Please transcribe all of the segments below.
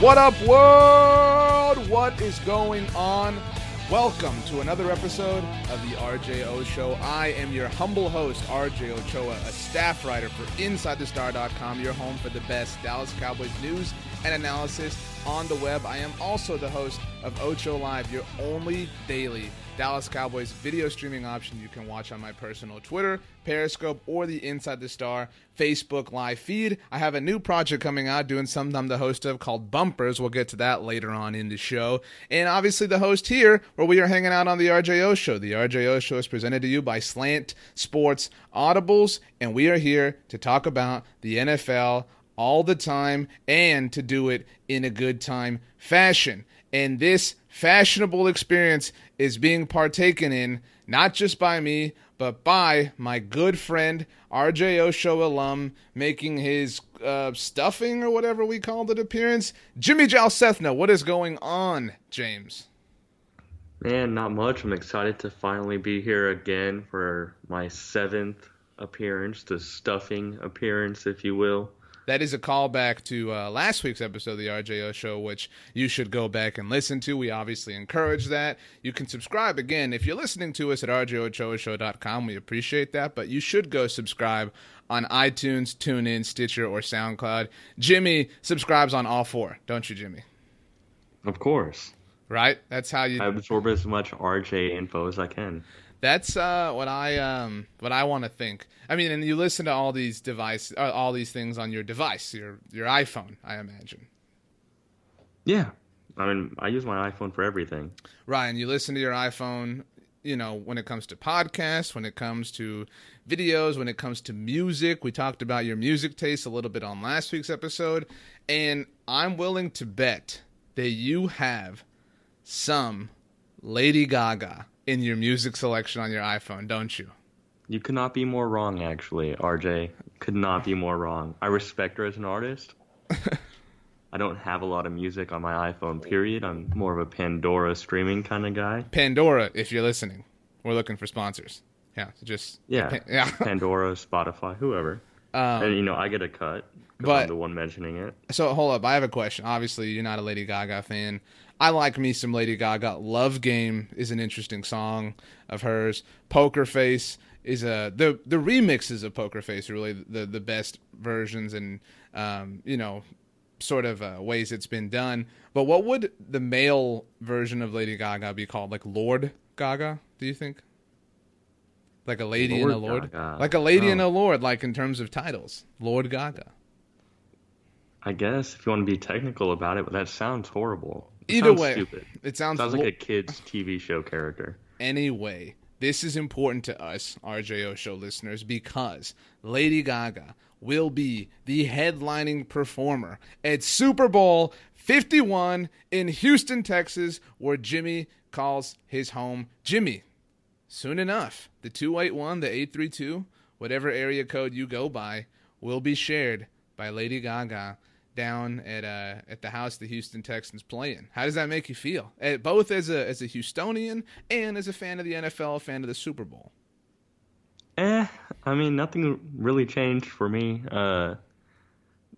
What up, world? What is going on? Welcome to another episode of the RJO Show. I am your humble host, RJ Ochoa, a staff writer for InsideTheStar.com, your home for the best Dallas Cowboys news and analysis on the web. I am also the host of Ocho Live, your only daily Dallas Cowboys video streaming option you can watch on my personal Twitter, Periscope, or the Inside the Star Facebook live feed. I have a new project coming out doing something I'm the host of called Bumpers. We'll get to that later on in the show. And obviously, the host here, where we are hanging out on the RJO show. The RJO show is presented to you by Slant Sports Audibles, and we are here to talk about the NFL all the time and to do it in a good time fashion. And this fashionable experience is being partaken in not just by me, but by my good friend RJO Show alum making his uh, stuffing or whatever we called it appearance. Jimmy Jal Sethna, what is going on, James? Man, not much. I'm excited to finally be here again for my seventh appearance, the stuffing appearance, if you will. That is a callback to uh, last week's episode of the RJO show, which you should go back and listen to. We obviously encourage that. You can subscribe again if you're listening to us at rjoshow.com. We appreciate that, but you should go subscribe on iTunes, TuneIn, Stitcher, or SoundCloud. Jimmy subscribes on all four, don't you, Jimmy? Of course. Right? That's how you I absorb as much RJ info as I can. That's uh, what I um, what I want to think. I mean, and you listen to all these device, uh, all these things on your device, your your iPhone, I imagine. Yeah, I mean, I use my iPhone for everything. Ryan, you listen to your iPhone. You know, when it comes to podcasts, when it comes to videos, when it comes to music, we talked about your music taste a little bit on last week's episode, and I'm willing to bet that you have some Lady Gaga in your music selection on your iPhone, don't you? You could not be more wrong, actually, RJ. Could not be more wrong. I respect her as an artist. I don't have a lot of music on my iPhone, period. I'm more of a Pandora streaming kind of guy. Pandora, if you're listening, we're looking for sponsors. Yeah, so just Yeah, yeah. Pandora, Spotify, whoever. Um, and, you know, I get a cut but- I'm the one mentioning it. So hold up, I have a question. Obviously, you're not a Lady Gaga fan. I like me some Lady Gaga. Love Game is an interesting song of hers. Poker Face is a the the remixes of Poker Face are really the the best versions and um, you know sort of uh, ways it's been done. But what would the male version of Lady Gaga be called? Like Lord Gaga? Do you think? Like a lady and a Lord lord, Gaga. like a lady Oh. and a lord, like in terms of titles, Lord Gaga. I guess if you want to be technical about it, but that sounds horrible. It Either sounds way, stupid. it sounds, Sounds lo- like a kid's TV show character. anyway. This is important to us, RJO show listeners, because Lady Gaga will be the headlining performer at Super Bowl 51 in Houston, Texas, where Jimmy calls his home. Jimmy, soon enough, the 281, the 832, whatever area code you go by, will be shared by Lady Gaga down at uh at the house the Houston Texans play in. How does that make you feel? Uh, both as a as a Houstonian and as a fan of the NFL, a fan of the Super Bowl. Eh, I mean, nothing really changed for me. Uh,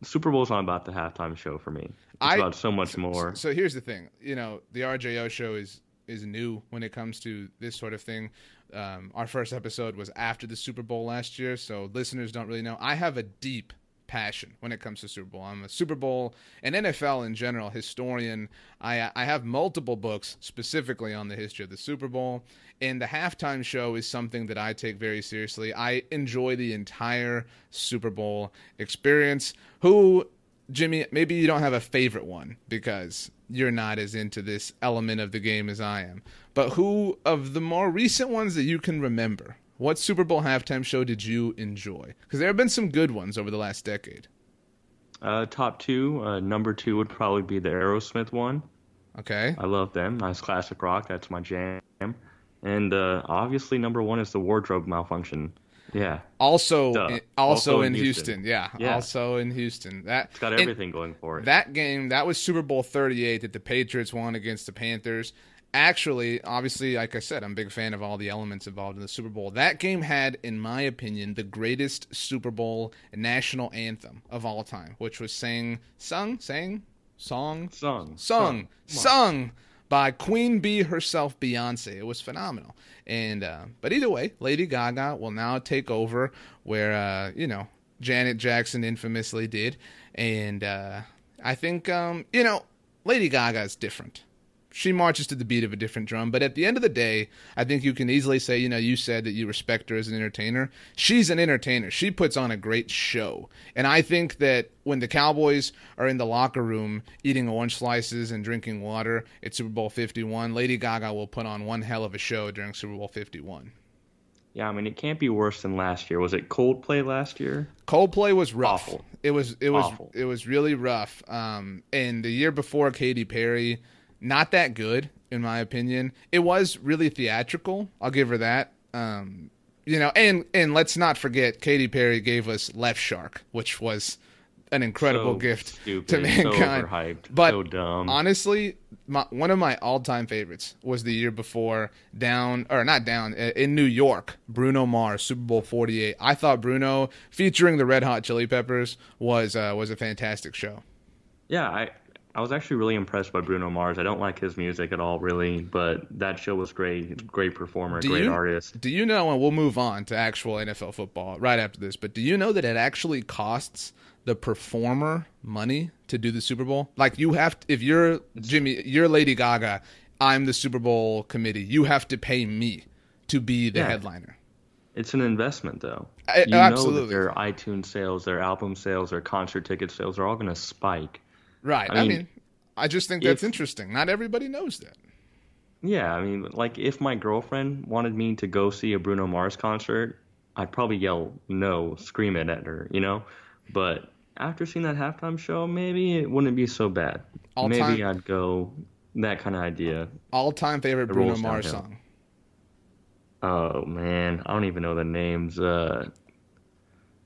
Super Bowl's not about the halftime show for me. It's I- about so much more. So here's the thing, you know, the RJO show is is new when it comes to this sort of thing. Um, our first episode was after the Super Bowl last year, so listeners don't really know. I have a deep passion when it comes to Super Bowl. I'm a Super Bowl and NFL in general historian. I uh, I have multiple books specifically on the history of the Super Bowl, and the halftime show is something that I take very seriously. I enjoy the entire Super Bowl experience. Who Jimmy, maybe you don't have a favorite one because you're not as into this element of the game as I am. But who of the more recent ones that you can remember, what Super Bowl halftime show did you enjoy? Because there have been some good ones over the last decade. Uh, top two, uh, number two would probably be the Aerosmith one. Okay. I love them. Nice classic rock. That's my jam. And uh, obviously, number one is the wardrobe malfunction. Yeah, Also, in, also, Also in Houston. Houston. Yeah, Yeah. Also in Houston. That it's got everything going for it. That game, that was Super Bowl 38 that the Patriots won against the Panthers. Actually, obviously, like I said, I'm a big fan of all the elements involved in the Super Bowl. That game had, in my opinion, the greatest Super Bowl national anthem of all time, which was sang, sung, sang, song, Sung. sung, sung by Queen Bee herself, Beyonce. It was phenomenal. And uh, but either way, Lady Gaga will now take over where uh, you know Janet Jackson infamously did, and uh, I think um, you know Lady Gaga is different she marches to the beat of a different drum. But at the end of the day, I think you can easily say, you know, you said that you respect her as an entertainer. She's an entertainer. She puts on a great show. And I think that when the Cowboys are in the locker room eating orange slices and drinking water at Super Bowl 51, Lady Gaga will put on one hell of a show during Super Bowl 51. Yeah, I mean it can't be worse than last year. Was it Coldplay last year? Coldplay was rough. Awful. It was it was Awful. it was really rough. Um, and the year before, Katy Perry, not that good in my opinion. It was really theatrical. I'll give her that. Um, you know, and and let's not forget, Katy Perry gave us Left Shark, which was an incredible So gift stupid, to mankind. overhyped, but so dumb. honestly, my, one of my all-time favorites was the year before down or not down uh, in New York. Bruno Mars, Super Bowl Forty-eight. I thought Bruno featuring the Red Hot Chili Peppers was uh, was a fantastic show. Yeah, I I was actually really impressed by Bruno Mars. I don't like his music at all, really, but that show was great. Great performer, Do great you- artist. Do you know? And we'll move on to actual NFL football right after this. But do you know that it actually costs the performer money to do the Super Bowl? Like you have, to, if you're Jimmy, you're Lady Gaga. I'm the Super Bowl committee. You have to pay me to be the Yeah. headliner. It's an investment, though. I- you know absolutely. that their iTunes sales, their album sales, their concert ticket sales are all going to spike. Right. I I mean, mean, I just think that's if- interesting. Not everybody knows that. Yeah, I mean, like if my girlfriend wanted me to go see a Bruno Mars concert, I'd probably yell no, scream it at her, you know. But after seeing that halftime show, maybe it wouldn't be so bad. All maybe time- I'd go that kind of idea. All-time favorite Bruno Mars downhill. song. Oh man, I don't even know the names. Uh,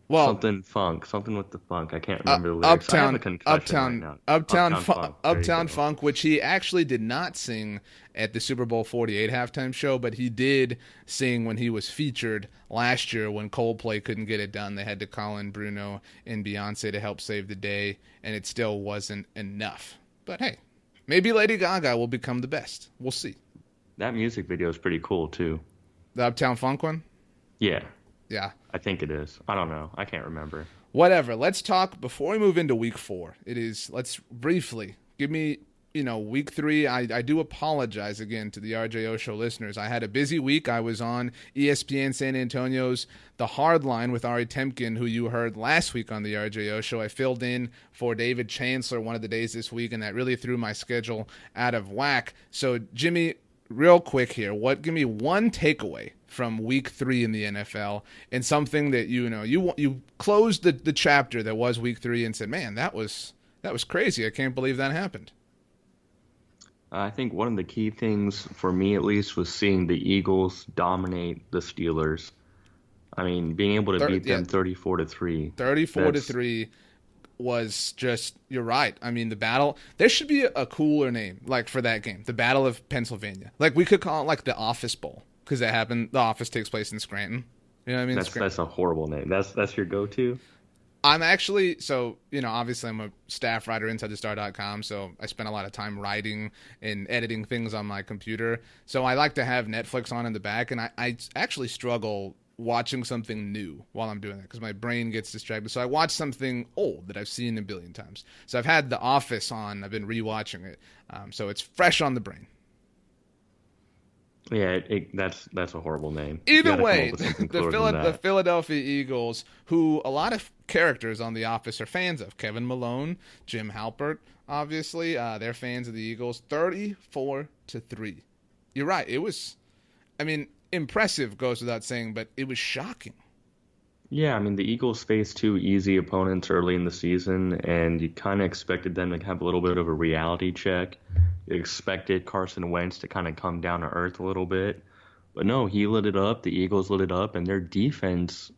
Well, something funk, something with the funk. I can't Uh, remember the lyrics. Uptown, Uptown, right. Uptown, Uptown Funk. Uptown. Funk, which he actually did not sing at the Super Bowl 48 halftime show, but he did sing when he was featured last year when Coldplay couldn't get it done. They had to call in Bruno and Beyonce to help save the day, and it still wasn't enough. But hey, maybe Lady Gaga will become the best. We'll see. That music video is pretty cool too. The Uptown Funk one? Yeah, Yeah. I think it is. I don't know. I can't remember. whatever. Let's talk before we move into week four. It is let's briefly give me you know week three. I I do apologize again to the RJO show listeners. I had a busy week. I was on ESPN San Antonio's The Hard Line with Ari Temkin, who you heard last week on the RJO show. I filled in for David Chancellor one of the days this week, and that really threw my schedule out of whack. So Jimmy. Real quick here, what give me one takeaway from week three in the NFL and something that you know you you closed the, the chapter that was week three and said, man, that was that was crazy. I can't believe that happened. Uh, I think one of the key things for me, at least, was seeing the Eagles dominate the Steelers. I mean, being able to Thir- beat them yeah. thirty-four to three. Thirty-four to three was just you're right. I mean, the battle. There should be a cooler name like for that game, the Battle of Pennsylvania. Like we could call it like the Office Bowl because that happened. The Office takes place in Scranton. You know what I mean? That's that's a horrible name. That's that's your go-to. I'm actually so you know obviously I'm a staff writer inside the star.com so I spend a lot of time writing and editing things on my computer so I like to have Netflix on in the back and I, I actually struggle watching something new while I'm doing that because my brain gets distracted so I watch something old that I've seen a billion times so I've had The Office on I've been rewatching it um, so it's fresh on the brain Yeah, it, it, that's that's a horrible name. Either way, up with something the, Phila- the. Philadelphia Eagles, who a lot of characters on The Office are fans of, Kevin Malone, Jim Halpert, obviously, uh, they're fans of the Eagles. Thirty-four to three. You're right. It was, I mean, impressive goes without saying, but it was shocking. Yeah, I mean the Eagles faced two easy opponents early in the season, and you kind of expected them to have a little bit of a reality check. You expected Carson Wentz to kind of come down to earth a little bit, but no, he lit it up. The Eagles lit it up, and their defense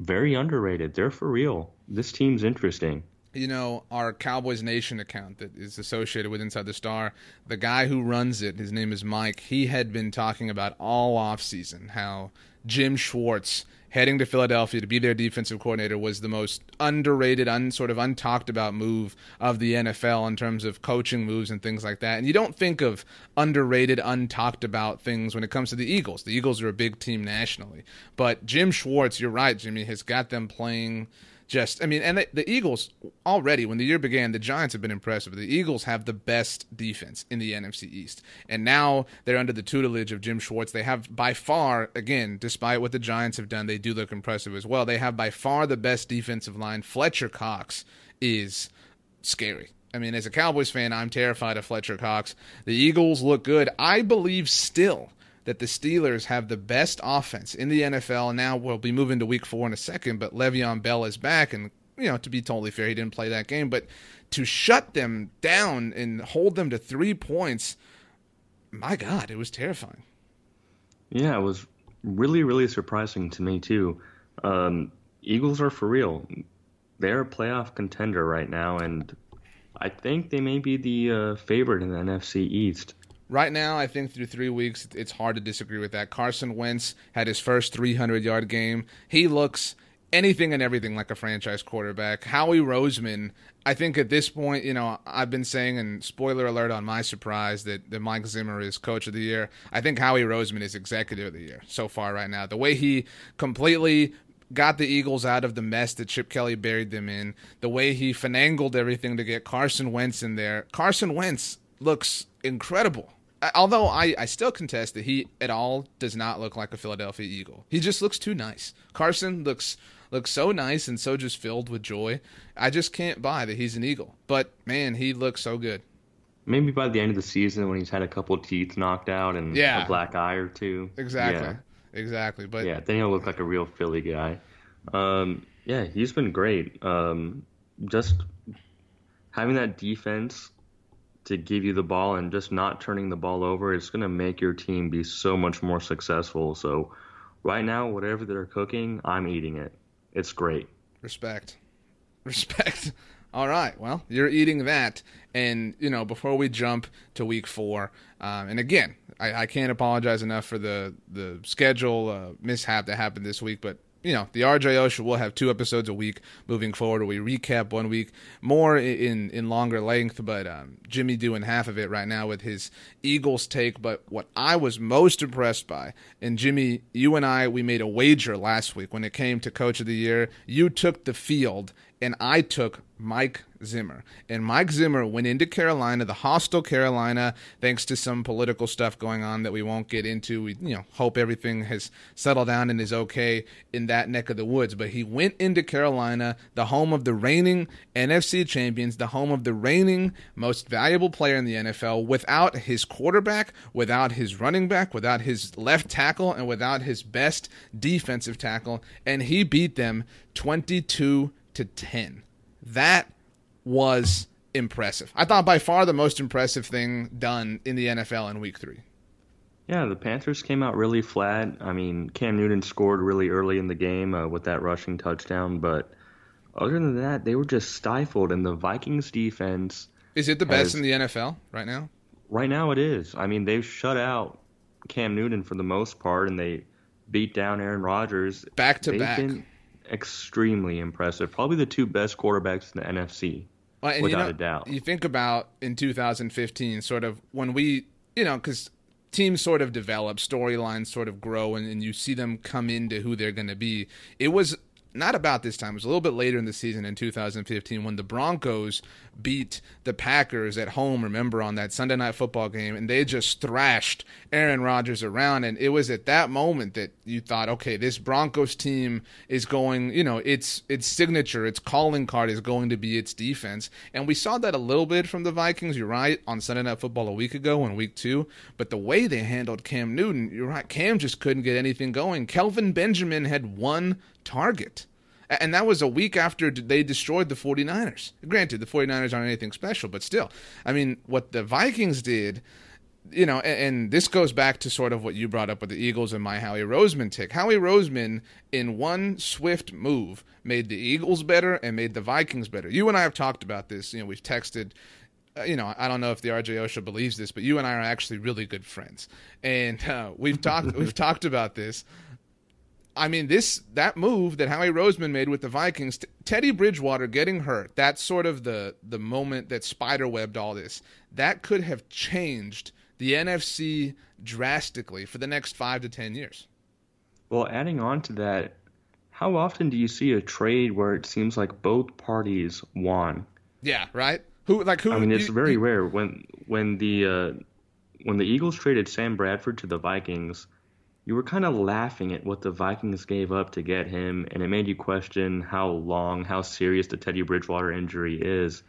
very underrated. They're for real. This team's interesting. you know, our Cowboys Nation account that is associated with Inside the Star, the guy who runs it, his name is Mike, he had been talking about all offseason how Jim Schwartz heading to Philadelphia to be their defensive coordinator was the most underrated, un, sort of untalked about move of the NFL in terms of coaching moves and things like that. And you don't think of underrated, untalked about things when it comes to the Eagles. The Eagles are a big team nationally. But Jim Schwartz, you're right, Jimmy, has got them playing – just I mean, and the, the, Eagles already when the year began, the Giants have been impressive. The Eagles have the best defense in the NFC East, and now they're under the tutelage of Jim Schwartz. They have by far, again, despite what the Giants have done, they do look impressive as well. They have by far the best defensive line. Fletcher Cox is scary. I mean, as a Cowboys fan, I'm terrified of Fletcher Cox. The Eagles look good. I believe still that the Steelers have the best offense in the NFL. Now we'll be moving to week four in a second, but Le'Veon Bell is back. And, you know, to be totally fair, he didn't play that game. But to shut them down and hold them to three points, my God, it was terrifying. Yeah, it was really, really surprising to me, too. Um, Eagles are for real. They're a playoff contender right now, and I think they may be the uh, favorite in the NFC East. Right now, I think through three weeks, it's hard to disagree with that. Carson Wentz had his first 300 yard game. He looks anything and everything like a franchise quarterback. Howie Roseman, I think at this point, you know, I've been saying, and spoiler alert on my surprise, that, that Mike Zimmer is coach of the year. I think Howie Roseman is executive of the year so far right now. The way he completely got the Eagles out of the mess that Chip Kelly buried them in, the way he finangled everything to get Carson Wentz in there. Carson Wentz looks incredible. Although I, I still contest that he at all does not look like a Philadelphia Eagle. He just looks too nice. Carson looks looks so nice and so just filled with joy. I just can't buy that he's an Eagle. But man, he looks so good. Maybe by the end of the season when he's had a couple teeth knocked out and yeah. a black eye or two. Exactly. Yeah. Exactly. But yeah, then he'll look like a real Philly guy. Um, yeah, he's been great. Um, just having that defense to give you the ball and just not turning the ball over, it's going to make your team be so much more successful. So, right now, whatever they're cooking, I'm eating it. It's great. Respect. Respect. All right. Well, you're eating that. And, you know, before we jump to week four, um, and again, I, I, can't apologize enough for the, the schedule uh, mishap that happened this week, but you know, the RJO show will have two episodes a week moving forward. We recap one week more in in longer length, but um, Jimmy doing half of it right now with his Eagles take. But what I was most impressed by, and Jimmy, you and I, we made a wager last week when it came to Coach of the Year. You took the field, and I took Mike Zimmer. And Mike Zimmer went into Carolina, the hostile Carolina, thanks to some political stuff going on that we won't get into. We, you know, hope everything has settled down and is okay in that neck of the woods. But he went into Carolina, the home of the reigning NFC champions, the home of the reigning most valuable player in the NFL, without his quarterback, without his running back, without his left tackle, and without his best defensive tackle. And he beat them 22 to 10. That was impressive. I thought by far the most impressive thing done in the NFL in week three. Yeah, the Panthers came out really flat. I mean, Cam Newton scored really early in the game uh, with that rushing touchdown, but other than that, they were just stifled. And the Vikings defense is it the has, best in the NFL right now? Right now, it is. I mean, they've shut out Cam Newton for the most part, and they beat down Aaron Rodgers back to back. Extremely impressive. Probably the two best quarterbacks in the NFC. Well, without you know, a doubt. You think about in 2015, sort of when we, you know, because teams sort of develop, storylines sort of grow, and, and you see them come into who they're going to be. It was not about this time. It was a little bit later in the season in 2015 when the Broncos beat the Packers at home, remember, on that Sunday night football game, and they just thrashed Aaron Rodgers around. And it was at that moment that you thought, okay, this Broncos team is going, you know, its its signature, its calling card is going to be its defense. And we saw that a little bit from the Vikings, you're right, on Sunday night football a week ago in week two. But the way they handled Cam Newton, you're right, Cam just couldn't get anything going. Kelvin Benjamin had one target. And that was a week after they destroyed the 49ers. Granted, the 49ers aren't anything special, but still. I mean, what the Vikings did you know, and, and, this goes back to sort of what you brought up with the Eagles and my Howie Roseman tick. Howie Roseman, in one swift move, made the Eagles better and made the Vikings better. You and I have talked about this. You know, we've texted. Uh, you know, I don't know if the RJO Show believes this, but you and I are actually really good friends, and uh, we've talked we've talked about this. I mean, this that move that Howie Roseman made with the Vikings, t- Teddy Bridgewater getting hurt, that's sort of the the moment that spiderwebbed all this. That could have changed the NFC drastically for the next five to ten years. Well, adding on to that, how often do you see a trade where it seems like both parties won? Yeah, right. Who like who? I mean, it's you, very you, rare when when the uh, when the Eagles traded Sam Bradford to the Vikings you were kind of laughing at what the Vikings gave up to get him, and it made you question how long, how serious the Teddy Bridgewater injury is.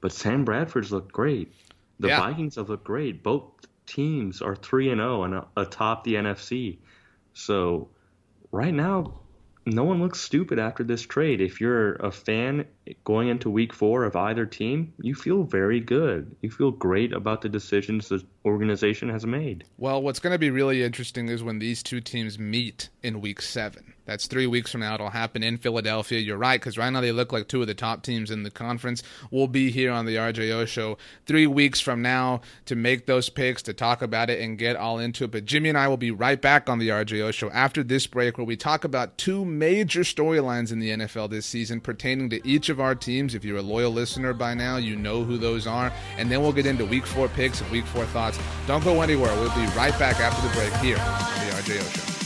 But Sam Bradford's looked great. The yeah. Vikings have looked great. Both teams are 3 and 0 and uh, atop the NFC. So right now, no one looks stupid after this trade. If you're a fan going into week four of either team, you feel very good. You feel great about the decisions the organization has made. Well, what's going to be really interesting is when these two teams meet in week seven. That's three weeks from now. It'll happen in Philadelphia. You're right, because right now they look like two of the top teams in the conference. We'll be here on the RJO show three weeks from now to make those picks, to talk about it, and get all into it. But Jimmy and I will be right back on the RJO show after this break, where we talk about two major storylines in the NFL this season pertaining to each of our teams. If you're a loyal listener by now, you know who those are. And then we'll get into week four picks and week four thoughts. Don't go anywhere. We'll be right back after the break here on the RJO show.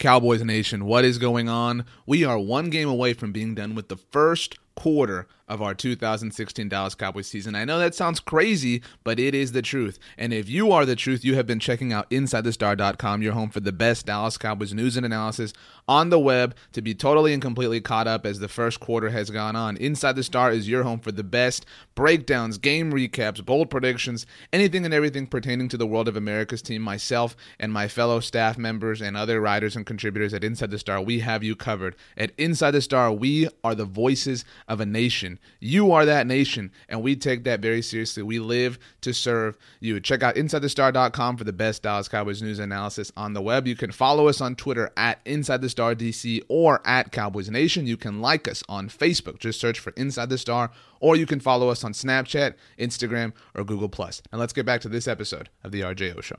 Cowboys Nation, what is going on? We are one game away from being done with the first quarter of our 2016 Dallas Cowboys season. I know that sounds crazy, but it is the truth. And if you are the truth, you have been checking out InsideTheStar.com, your home for the best Dallas Cowboys news and analysis on the web to be totally and completely caught up as the first quarter has gone on. Inside the Star is your home for the best breakdowns, game recaps, bold predictions, anything and everything pertaining to the world of America's team. Myself and my fellow staff members and other writers and contributors at Inside the Star, we have you covered. At Inside the Star, we are the voices of a nation. You are that nation, and we take that very seriously. We live to serve you. Check out InsideTheStar.com for the best Dallas Cowboys news analysis on the web. You can follow us on Twitter at Inside the Star DC or at Cowboys Nation. You can like us on Facebook. Just search for Inside the Star, or you can follow us on Snapchat, Instagram, or Google Plus. And let's get back to this episode of the RJO Show.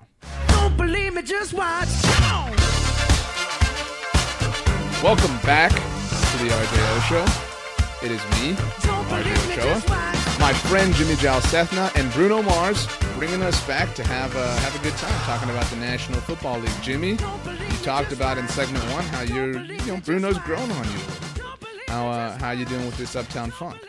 Don't believe me, just watch. Welcome back to the RJO Show. It is me, RJ Ochoa, my friend Jimmy Jal Sethna, and Bruno Mars bringing us back to have a, have a good time talking about the National Football League. Jimmy, you talked about in segment one how you're, you know, Bruno's grown on you. How, uh, how you doing with this Uptown Funk?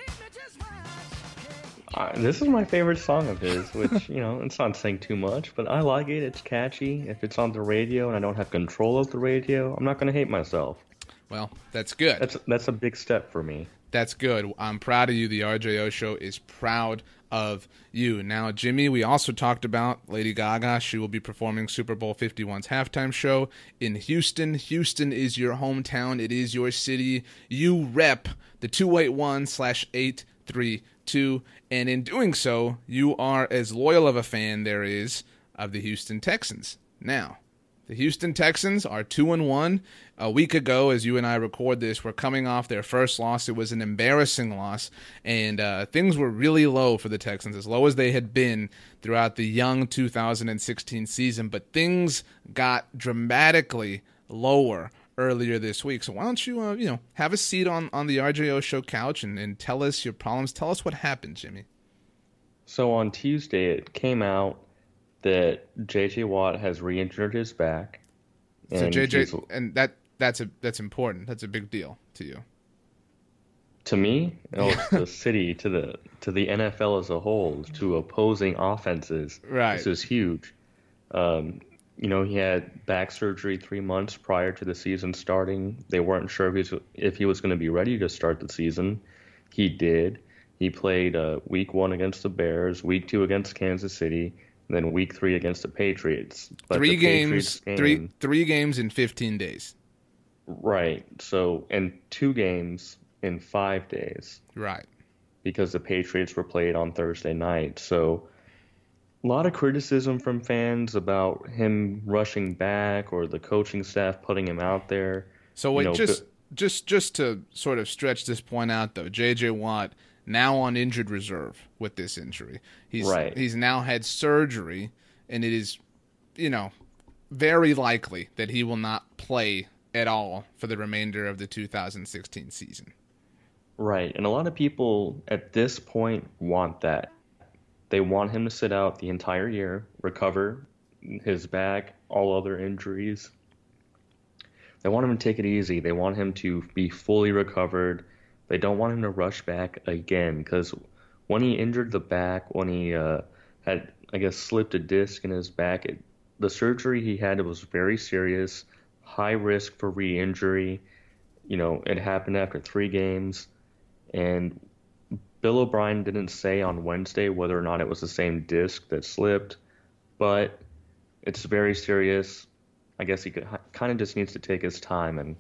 Uh, this is my favorite song of his, which, you know, it's not saying too much, but I like it. It's catchy. If it's on the radio and I don't have control of the radio, I'm not going to hate myself. Well, that's good. That's that's a big step for me. That's good. I'm proud of you. The RJO show is proud of you. Now, Jimmy, we also talked about Lady Gaga. She will be performing Super Bowl 51's halftime show in Houston. Houston is your hometown, it is your city. You rep the 281 slash 832. And in doing so, you are as loyal of a fan there is of the Houston Texans. Now, the Houston Texans are 2 and 1 a week ago, as you and I record this, were coming off their first loss. It was an embarrassing loss, and uh, things were really low for the Texans, as low as they had been throughout the young 2016 season. But things got dramatically lower earlier this week. So why don't you, uh, you know, have a seat on on the RJO show couch and, and tell us your problems. Tell us what happened, Jimmy. So on Tuesday, it came out that JJ Watt has re-injured his back. So JJ, and that that's a that's important. That's a big deal to you. To me, oh, it's the city, to the to the NFL as a whole, to opposing offenses. Right. This is huge. Um, you know, he had back surgery three months prior to the season starting. They weren't sure if he was, if he was going to be ready to start the season. He did. He played uh, week one against the Bears, week two against Kansas City, and then week three against the Patriots. But three the games, game, three three games in 15 days. Right. So, and two games in five days. Right. Because the Patriots were played on Thursday night. So, a lot of criticism from fans about him rushing back or the coaching staff putting him out there. So, wait, you know, just. But, just just to sort of stretch this point out though, JJ Watt now on injured reserve with this injury. He's right. he's now had surgery and it is you know very likely that he will not play at all for the remainder of the 2016 season. Right. And a lot of people at this point want that. They want him to sit out the entire year, recover his back, all other injuries. They want him to take it easy. They want him to be fully recovered. They don't want him to rush back again because when he injured the back, when he uh, had, I guess, slipped a disc in his back, it, the surgery he had was very serious high risk for re-injury. You know, it happened after three games, and Bill O'Brien didn't say on Wednesday whether or not it was the same disc that slipped, but it's very serious. I guess he could, kind of just needs to take his time and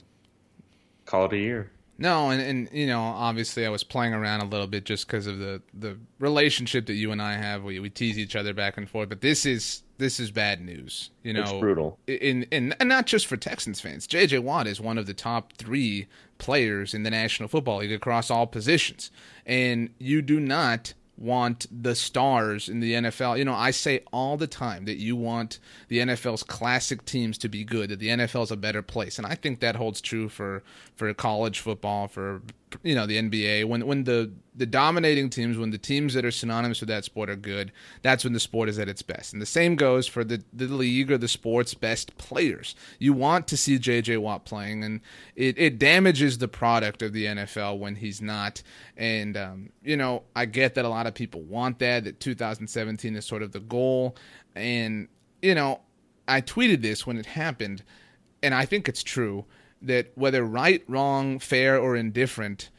call it a year. No, and, and you know, obviously, I was playing around a little bit just because of the the relationship that you and I have. We we tease each other back and forth, but this is this is bad news. You know, it's brutal. In, in and not just for Texans fans. J.J. Watt is one of the top three players in the National Football League across all positions, and you do not want the stars in the NFL. You know, I say all the time that you want the NFL's classic teams to be good, that the NFL is a better place. And I think that holds true for for college football, for you know, the NBA. When when the the dominating teams, when the teams that are synonymous with that sport are good, that's when the sport is at its best. And the same goes for the, the league or the sport's best players. You want to see JJ Watt playing, and it, it damages the product of the NFL when he's not. And, um, you know, I get that a lot of people want that, that 2017 is sort of the goal. And, you know, I tweeted this when it happened, and I think it's true that whether right, wrong, fair, or indifferent,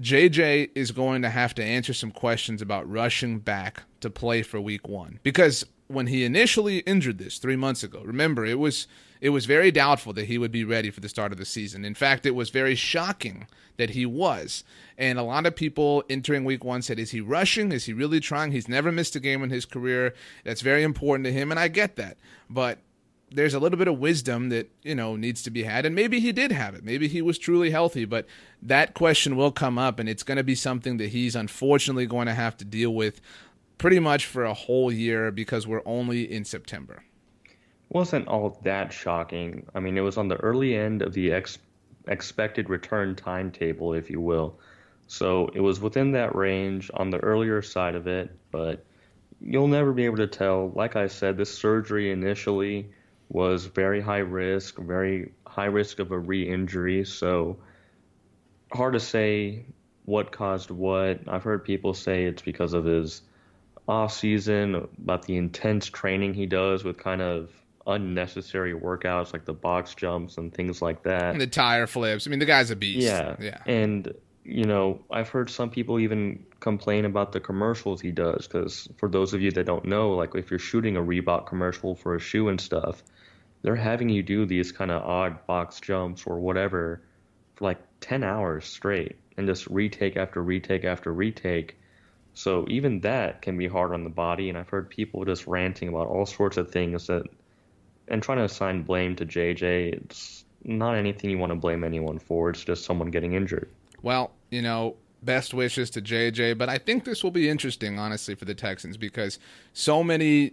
JJ is going to have to answer some questions about rushing back to play for week one. Because when he initially injured this three months ago, remember it was it was very doubtful that he would be ready for the start of the season. In fact, it was very shocking that he was. And a lot of people entering week one said, Is he rushing? Is he really trying? He's never missed a game in his career. That's very important to him, and I get that. But there's a little bit of wisdom that you know needs to be had. And maybe he did have it. Maybe he was truly healthy. But that question will come up and it's going to be something that he's unfortunately going to have to deal with pretty much for a whole year because we're only in september. Wasn't all that shocking. I mean it was on the early end of the ex- expected return timetable if you will. So it was within that range on the earlier side of it but you'll never be able to tell. Like i said this surgery initially was very high risk, very high risk of a re-injury. So hard to say what caused what. I've heard people say it's because of his off season, about the intense training he does with kind of unnecessary workouts like the box jumps and things like that. And the tire flips. I mean, the guy's a beast. Yeah. Yeah. And you know, I've heard some people even complain about the commercials he does because for those of you that don't know, like if you're shooting a Reebok commercial for a shoe and stuff, they're having you do these kind of odd box jumps or whatever for like 10 hours straight and just retake after retake after retake. So even that can be hard on the body. And I've heard people just ranting about all sorts of things that, and trying to assign blame to JJ. It's not anything you want to blame anyone for. It's just someone getting injured. Well, you know, best wishes to JJ, but I think this will be interesting, honestly, for the Texans because so many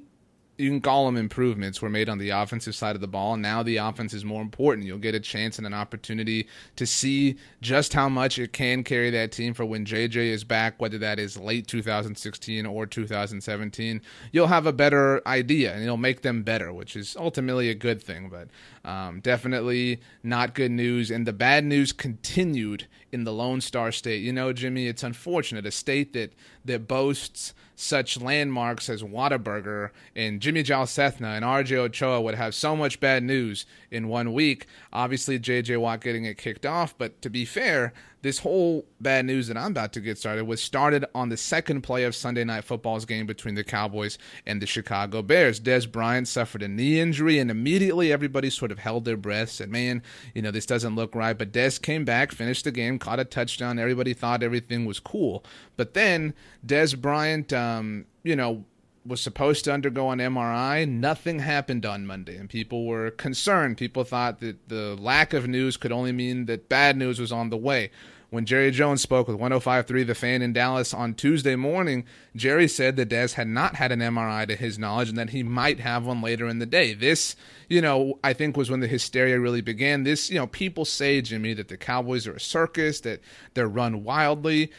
you can call them improvements were made on the offensive side of the ball. Now the offense is more important. You'll get a chance and an opportunity to see just how much it can carry that team for when JJ is back, whether that is late 2016 or 2017. You'll have a better idea and it'll make them better, which is ultimately a good thing. But um, definitely not good news. And the bad news continued in the Lone Star State. You know, Jimmy, it's unfortunate. A state that, that boasts such landmarks as Whataburger and Jimmy Jal Sethna and RJ Ochoa would have so much bad news in one week. Obviously, JJ Watt getting it kicked off, but to be fair, this whole bad news that I'm about to get started was started on the second play of Sunday Night Football's game between the Cowboys and the Chicago Bears. Dez Bryant suffered a knee injury, and immediately everybody sort of held their breath, said, Man, you know, this doesn't look right. But Dez came back, finished the game, caught a touchdown. Everybody thought everything was cool. But then Dez Bryant, um, you know, was supposed to undergo an MRI. Nothing happened on Monday, and people were concerned. People thought that the lack of news could only mean that bad news was on the way. When Jerry Jones spoke with 105.3 The Fan in Dallas on Tuesday morning, Jerry said that Dez had not had an MRI to his knowledge and that he might have one later in the day. This, you know, I think was when the hysteria really began. This, you know, people say, Jimmy, that the Cowboys are a circus, that they're run wildly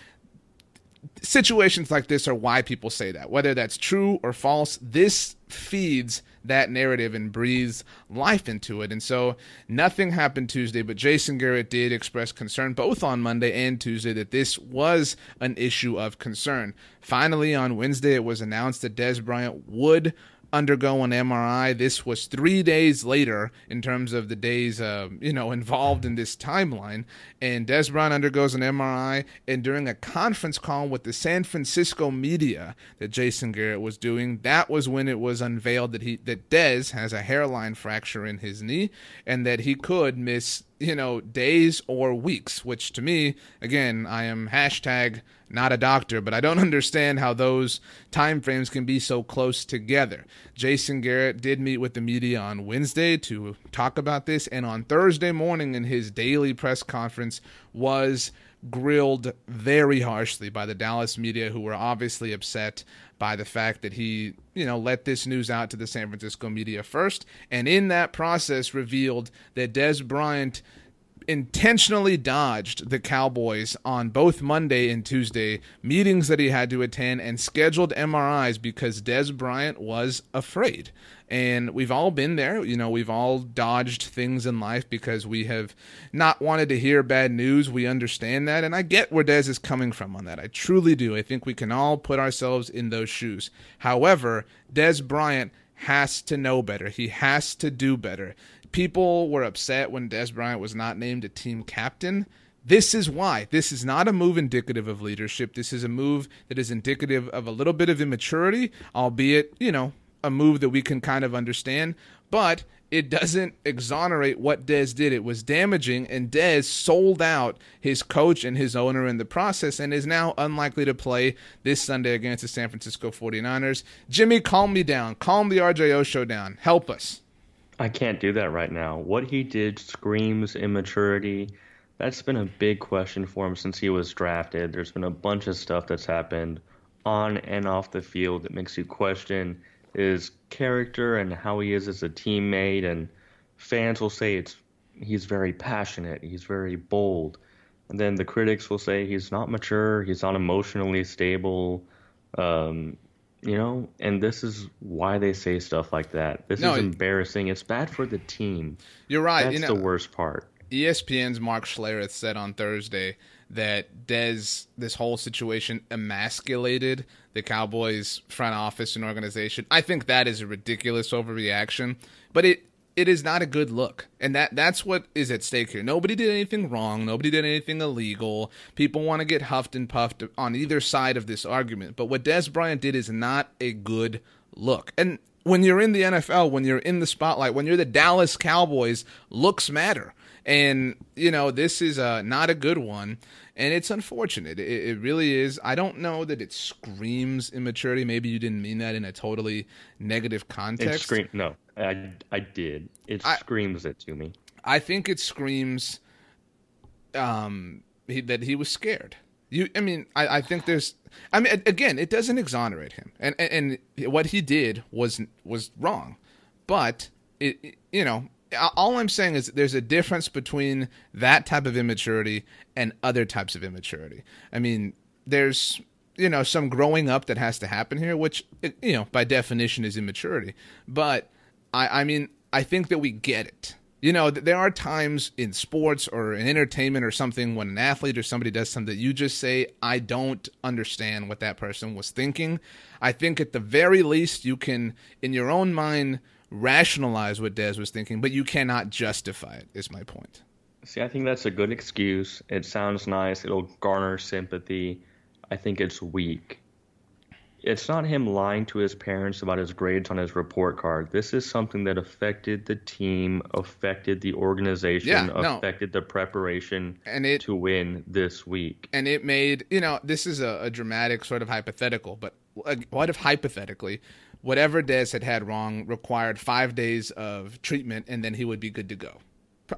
situations like this are why people say that. Whether that's true or false, this feeds that narrative and breathes life into it. And so nothing happened Tuesday, but Jason Garrett did express concern both on Monday and Tuesday that this was an issue of concern. Finally, on Wednesday, it was announced that Dez Bryant would undergo an MRI. This was three days later in terms of the days, uh, you know, involved in this timeline. And Bryant undergoes an MRI, and during a conference call with the San Francisco media that Jason Garrett was doing, that was when it was unveiled that he that Dez has a hairline fracture in his knee, and that he could miss you know, days or weeks, which to me, again, I am hashtag not a doctor, but I don't understand how those time frames can be so close together. Jason Garrett did meet with the media on Wednesday to talk about this, and on Thursday morning in his daily press conference was grilled very harshly by the Dallas media, who were obviously upset by the fact that he, you know, let this news out to the San Francisco media first, and in that process revealed that Dez Bryant intentionally dodged the Cowboys on both Monday and Tuesday meetings that he had to attend and scheduled MRIs because Dez Bryant was afraid. And we've all been there. You know, we've all dodged things in life because we have not wanted to hear bad news. We understand that. And I get where Dez is coming from on that. I truly do. I think we can all put ourselves in those shoes. However, Dez Bryant has to know better. He has to do better people were upset when Dez Bryant was not named a team captain. This is why. This is not a move indicative of leadership. This is a move that is indicative of a little bit of immaturity, albeit, you know, a move that we can kind of understand. But it doesn't exonerate what Dez did. It was damaging, and Dez sold out his coach and his owner in the process and is now unlikely to play this Sunday against the San Francisco 49ers. Jimmy, calm me down. Calm the RJO show down. Help us. I can't do that right now. What he did screams immaturity. That's been a big question for him since he was drafted. There's been a bunch of stuff that's happened on and off the field that makes you question his character and how he is as a teammate. And fans will say it's he's very passionate, he's very bold, and then the critics will say he's not mature, he's not emotionally stable. Um, you know, and this is why they say stuff like that. This no, is embarrassing. It's bad for the team. You're right. That's you know, the worst part. ESPN's Mark Schlereth said on Thursday that Dez, this whole situation emasculated the Cowboys front office and organization. I think that is a ridiculous overreaction, but it it is not a good look. And that that's what is at stake here. Nobody did anything wrong. Nobody did anything illegal. People want to get huffed and puffed on either side of this argument. But what Dez Bryant did is not a good look. And when you're in the NFL, when you're in the spotlight, when you're the Dallas Cowboys, looks matter. And, you know, this is uh, not a good one. And it's unfortunate. It, it, really is. I don't know that it screams immaturity. Maybe you didn't mean that in a totally negative context. It scream, no, I, I did. It I, screams it to me. I think it screams um, he, that he was scared. You, I mean, I, I think there's. I mean, again, it doesn't exonerate him, and and, and what he did was was wrong, but it, you know, all I'm saying is there's a difference between that type of immaturity and other types of immaturity. I mean, there's you know some growing up that has to happen here, which you know by definition is immaturity. But I, I mean, I think that we get it. You know, there are times in sports or in entertainment or something when an athlete or somebody does something that you just say, I don't understand what that person was thinking. I think at the very least, you can, in your own mind, rationalize what Dez was thinking, but you cannot justify it, is my point. See, I think that's a good excuse. It sounds nice. It'll garner sympathy. I think it's weak. It's not him lying to his parents about his grades on his report card. This is something that affected the team, affected the organization, Yeah, no. affected the preparation And it to win this week. and it made you know this is a, a dramatic sort of hypothetical but what if hypothetically whatever Dez had had wrong required five days of treatment and then he would be good to go.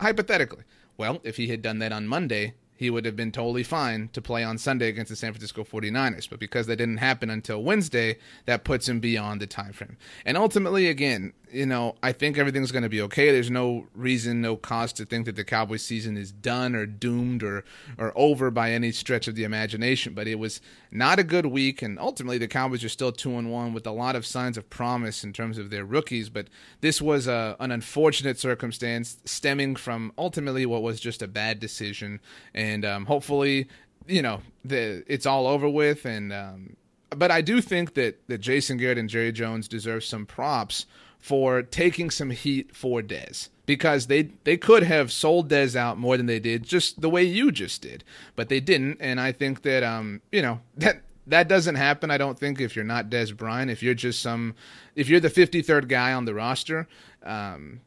Hypothetically. Well if he had done that on monday he would have been totally fine to play on Sunday against the San Francisco 49ers. But because that didn't happen until Wednesday, that puts him beyond the time frame. And ultimately, again, you know, I think everything's going to be okay. There's no reason, no cause to think that the Cowboys season is done or doomed or or over by any stretch of the imagination. But it was not a good week, and ultimately the Cowboys are still two and one with a lot of signs of promise in terms of their rookies. But this was a, an unfortunate circumstance stemming from ultimately what was just a bad decision, and um, hopefully, you know, the it's all over with. And um, but I do think that that Jason Garrett and Jerry Jones deserve some props for taking some heat for Dez because they they could have sold Dez out more than they did, just the way you just did, but they didn't. And I think that um you know that that doesn't happen. I don't think if you're not Dez Bryant, if you're just some, if you're the 53rd guy on the roster, um,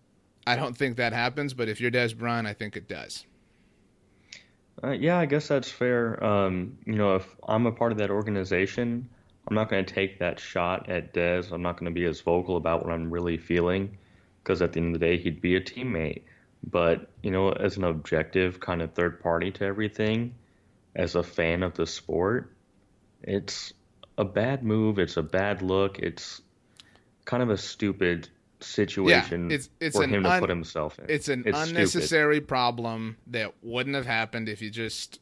I don't think that happens. But if you're Dez Bryant, I think it does. Uh, yeah, I guess that's fair. Um, you know, if I'm a part of that organization, I'm not going to take that shot at Dez. I'm not going to be as vocal about what I'm really feeling because at the end of the day, he'd be a teammate. But, you know, as an objective kind of third party to everything, as a fan of the sport, it's a bad move. It's a bad look. It's kind of a stupid situation it's- it's for him to un- put himself in. It's an stupid. unnecessary problem that wouldn't have happened if you just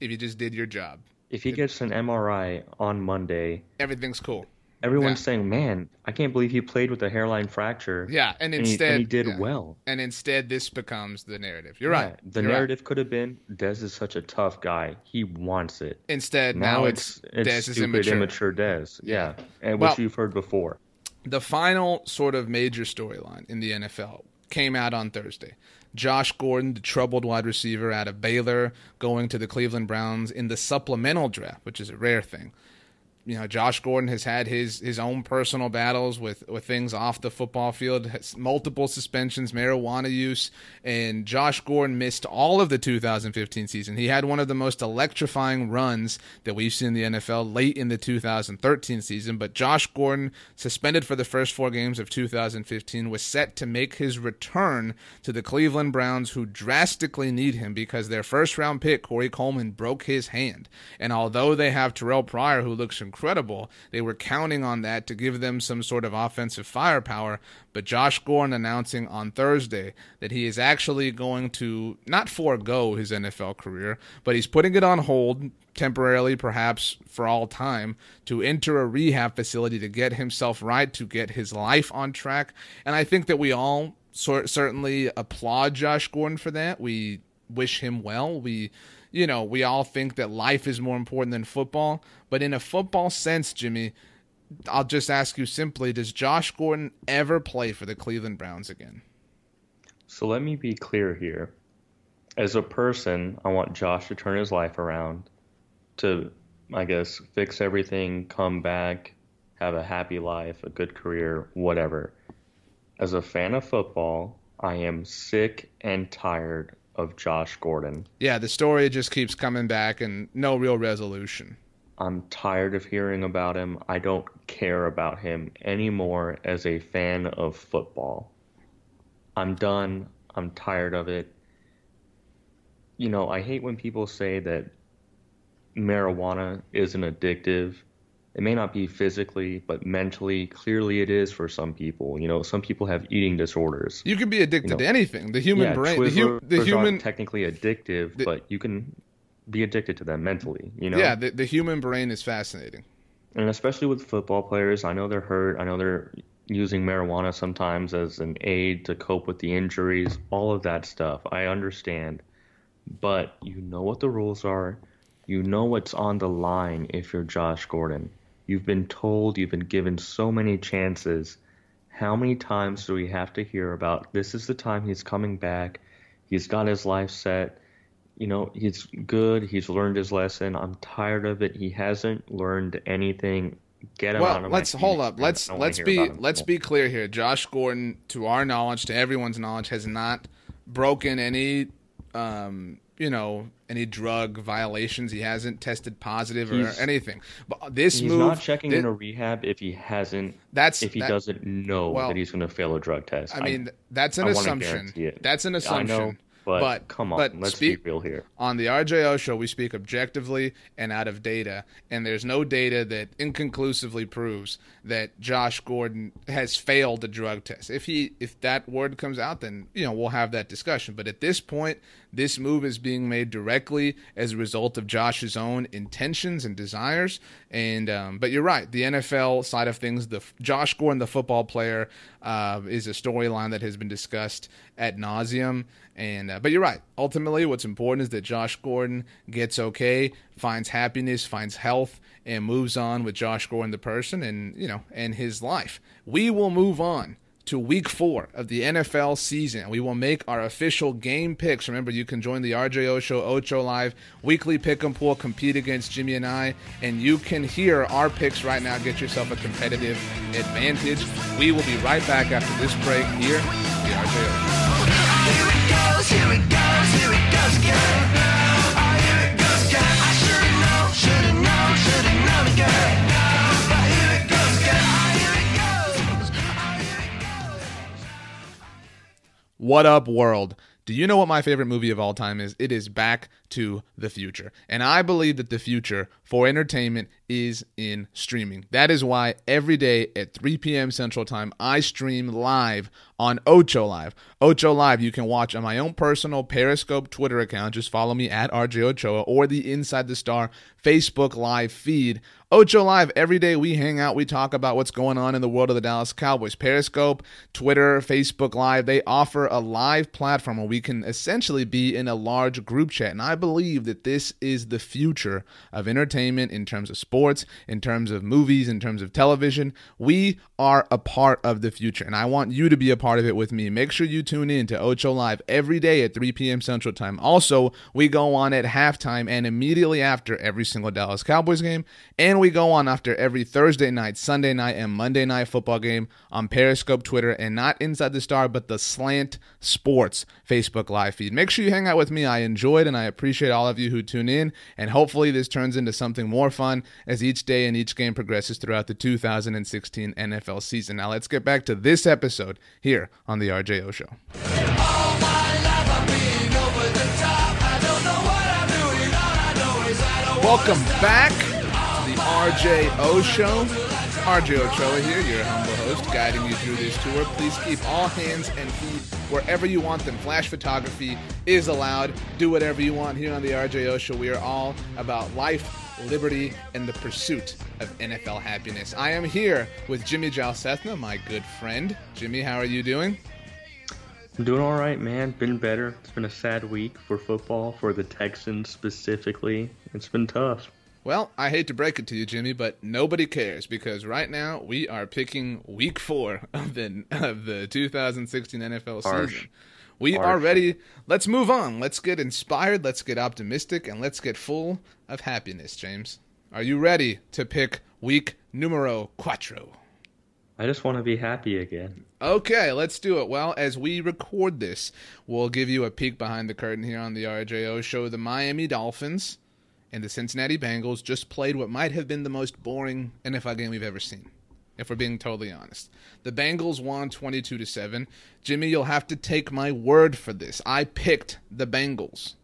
if you just did your job. If he gets an MRI on Monday, Everything's cool. everyone's Yeah. saying, "Man, I can't believe he played with a hairline fracture." Yeah, and and he, instead and he did yeah. well. And instead, this becomes the narrative. You're Yeah, right. The You're right. narrative could have been Dez is such a tough guy. He wants it. Instead, Now, now, it's it's, it's Dez is stupid, immature. immature Dez. Yeah, and Well- which you've heard before. The final sort of major storyline in the NFL came out on Thursday. Josh Gordon, the troubled wide receiver out of Baylor, going to the Cleveland Browns in the supplemental draft, which is a rare thing. You know, Josh Gordon has had his his own personal battles with with things off the football field, multiple suspensions, marijuana use, and Josh Gordon missed all of the 2015 season. He had one of the most electrifying runs that we've seen in the NFL late in the 2013 season, but Josh Gordon, suspended for the first four games of 2015, was set to make his return to the Cleveland Browns, who drastically need him because their first round pick, Corey Coleman, broke his hand. And although they have Terrell Pryor, who looks incredible, they were counting on that to give them some sort of offensive firepower. But Josh Gordon announcing on Thursday that he is actually going to not forego his NFL career, but he's putting it on hold temporarily, perhaps for all time, to enter a rehab facility to get himself right, to get his life on track. And I think that we all cer- certainly applaud Josh Gordon for that. We wish him well. We, you know, we all think that life is more important than football. But in a football sense, Jimmy, I'll just ask you simply Does Josh Gordon ever play for the Cleveland Browns again? So let me be clear here. As a person, I want Josh to turn his life around, to, I guess, fix everything, come back, have a happy life, a good career, whatever. As a fan of football, I am sick and tired of Josh Gordon. Yeah, the story just keeps coming back and no real resolution. I'm tired of hearing about him. I don't care about him anymore as a fan of football. I'm done. I'm tired of it. You know, I hate when people say that marijuana isn't addictive. It may not be physically, but mentally, clearly it is for some people. You know, some people have eating disorders. You can be addicted You know, to anything. The human yeah, brain, the, hu- the human, technically addictive, the- but you can be addicted to them mentally. You know, yeah, the, the human brain is fascinating. and especially with football players, I know they're hurt. I know they're using marijuana sometimes as an aid to cope with the injuries, all of that stuff. I understand. But you know what the rules are. You know what's on the line if you're Josh Gordon. You've been told, you've been given so many chances. How many times do we have to hear about this is the time he's coming back? He's got his life set. You know, he's good. He's learned his lesson. I'm tired of it. He hasn't learned anything. Get him well, out of let's hold up. Let's I don't wanna let's be let's be clear here. Josh Gordon, to our knowledge, to everyone's knowledge, has not broken any, um, you know, any drug violations. He hasn't tested positive or anything. But this He's move, not checking thi- into rehab if he hasn't. That's if he that- doesn't know well, that he's going to fail a drug test. I mean, that's an I assumption. it. That's an I assumption. know, but, come on, but let's speak, be real here. on the RJO show, we speak objectively and out of data, and there's no data that inconclusively proves that Josh Gordon has failed a drug test. If he if that word comes out, then you know we'll have that discussion. But at this point, this move is being made directly as a result of Josh's own intentions and desires. And um, but you're right, the NFL side of things, the Josh Gordon, the football player, uh, is a storyline that has been discussed at nauseum. And uh, but you're right. Ultimately, what's important is that Josh Gordon gets okay, finds happiness, finds health, and moves on with Josh Gordon the person, and you know, and his life. We will move on to week four of the NFL season. We will make our official game picks. Remember, you can join the RJO Show Ocho Live weekly pick and pool, compete against Jimmy and I, and you can hear our picks right now. Get yourself a competitive advantage. We will be right back after this break here, the RJO Show. Here it goes, here it goes, here it goes. What up, world? Do you know what my favorite movie of all time is? It is Back to the Future. And I believe that the future for entertainment is in streaming. That is why every day at 3 p.m. Central Time, I stream live on Ocho Live. Ocho Live, you can watch on my own personal Periscope Twitter account. Just follow me at RJ Ochoa or the Inside the Star Facebook Live feed. Ocho Live, every day we hang out, we talk about what's going on in the world of the Dallas Cowboys. Periscope, Twitter, Facebook Live, they offer a live platform where we can essentially be in a large group chat. And I believe that this is the future of entertainment in terms of sports, in terms of movies, in terms of television. We are a part of the future, and I want you to be a part of it with me. Make sure you tune in to Ocho Live every day at 3 p.m. Central Time. Also, we go on at halftime and immediately after every single Dallas Cowboys game, and we go on after every Thursday night, Sunday night, and Monday night football game on Periscope, Twitter, and not Inside the Star, but the Slant Sports Facebook Live feed. Make sure you hang out with me. I enjoyed and I appreciate all of you who tune in, and hopefully this turns into something more fun as each day and each game progresses throughout the 2016 NFL season. Now let's get back to this episode here on the RJO Show. Welcome back RJO Show. RJ Ochoa here, your humble host, guiding you through this tour. Please keep all hands and feet wherever you want them. Flash photography is allowed. Do whatever you want here on the RJO Show. We are all about life, liberty, and the pursuit of NFL happiness. I am here with Jimmy Jal Sethna, my good friend. Jimmy, how are you doing? I'm doing all right, man. Been better. It's been a sad week for football, for the Texans specifically. It's been tough. Well, I hate to break it to you, Jimmy, but nobody cares because right now we are picking Week Four of the of the 2016 NFL Harsh. season. We Harsh. are ready. Let's move on. Let's get inspired. Let's get optimistic, and let's get full of happiness. James, are you ready to pick Week Numero Cuatro? I just want to be happy again. Okay, let's do it. Well, as we record this, we'll give you a peek behind the curtain here on the RJO show. The Miami Dolphins and the Cincinnati Bengals just played what might have been the most boring NFL game we've ever seen. If we're being totally honest, the Bengals won 22 to 7. Jimmy, you'll have to take my word for this. I picked the Bengals.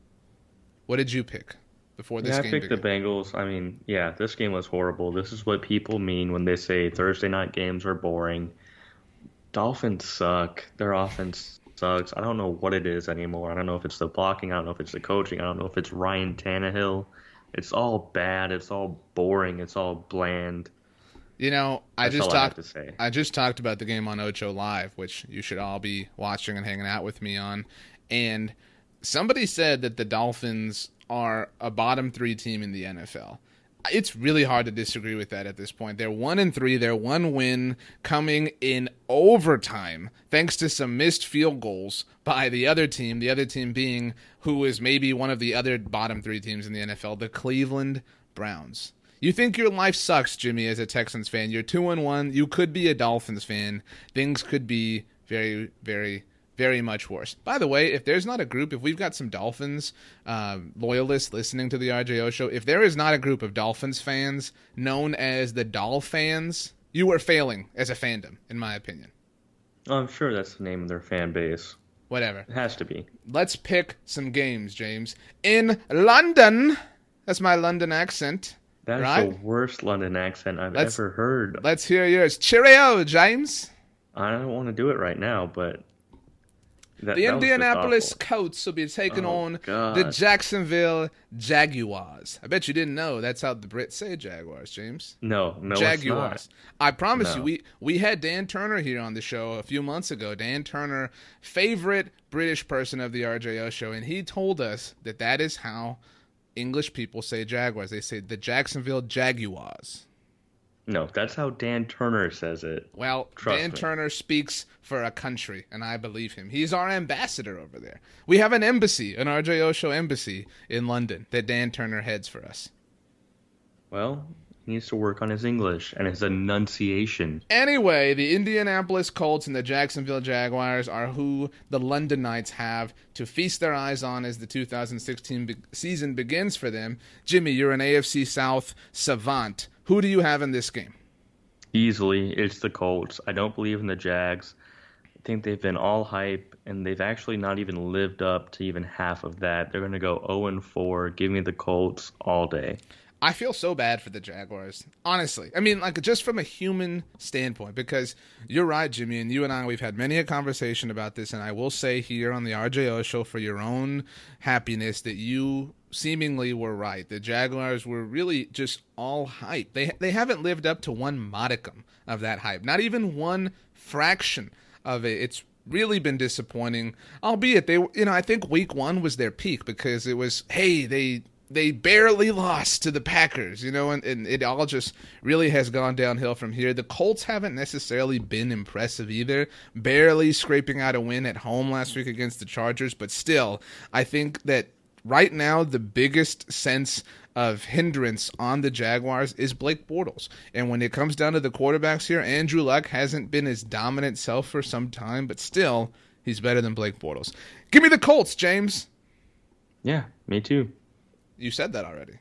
What did you pick before this yeah, I picked the? Bengals. I mean, yeah, this game was horrible. This is what people mean when they say Thursday night games are boring. Dolphins suck. Their offense sucks. I don't know what it is anymore. I don't know if it's the blocking. I don't know if it's the coaching. I don't know if it's Ryan Tannehill. It's all bad. It's all boring. It's all bland. You know, I That's just I talked. say. I just talked about the game on Ocho Live, which you should all be watching and hanging out with me on. And somebody said that the Dolphins are a bottom three team in the NFL. It's really hard to disagree with that at this point. They're one and three. They're one win coming in overtime, thanks to some missed field goals by the other team. The other team being who is maybe one of the other bottom three teams in the NFL, the Cleveland Browns. You think your life sucks, Jimmy, as a Texans fan. You're two and one. You could be a Dolphins fan. Things could be very, very very much worse. By the way, if there's not a group, if we've got some Dolphins uh, loyalists listening to the RJO show, if there is not a group of Dolphins fans known as the Doll fans, you are failing as a fandom, in my opinion. I'm sure that's the name of their fan base. Whatever. It has to be. Let's pick some games, James. In London, that's my London accent. That's Right? the worst London accent I've Let's- ever heard. Let's hear yours. Cheerio, James. I don't want to do it right now, but that, The that Indianapolis. Colts will be taking Oh, on God. the Jacksonville Jaguars. I bet you didn't know that's how the Brits say Jaguars, James. No, no, Jaguars. I promise you, we we had Dan Turner here on the show a few months ago. Dan Turner, favorite British person of the RJO show, and he told us that that is how English people say Jaguars. They say the Jacksonville Jaguars. No, that's how Dan Turner says it. Well, Trust Dan me. Turner speaks for a country, and I believe him. He's our ambassador over there. We have an embassy, an RJO show embassy in London that Dan Turner heads for us. Well, he needs to work on his English and his enunciation. Anyway, the Indianapolis Colts and the Jacksonville Jaguars are who the London Knights have to feast their eyes on as the 2016 be- season begins for them. Jimmy, you're an AFC South savant. Who do you have in this game? Easily, it's the Colts. I don't believe in the Jags. I think they've been all hype, and they've actually not even lived up to even half of that. They're going to go 0 and 4. Give me the Colts all day. I feel so bad for the Jaguars. Honestly. I mean, like just from a human standpoint, because you're right, Jimmy, and you and I we've had many a conversation about this, and I will say here on the RJO show for your own happiness that you seemingly were right. The Jaguars were really just all hype. They they haven't lived up to one modicum of that hype. Not even one fraction of it. It's really been disappointing. Albeit they, you know, I think week one was their peak because it was, hey, they they barely lost to the Packers, you know, and, and it all just really has gone downhill from here. The Colts haven't necessarily been impressive either, barely scraping out a win at home last week against the Chargers, but still, I think that right now the biggest sense of hindrance on the Jaguars is Blake Bortles. And when it comes down to the quarterbacks here, Andrew Luck hasn't been his dominant self for some time, but still, he's better than Blake Bortles. Give me the Colts, James. Yeah, me too. You said that already.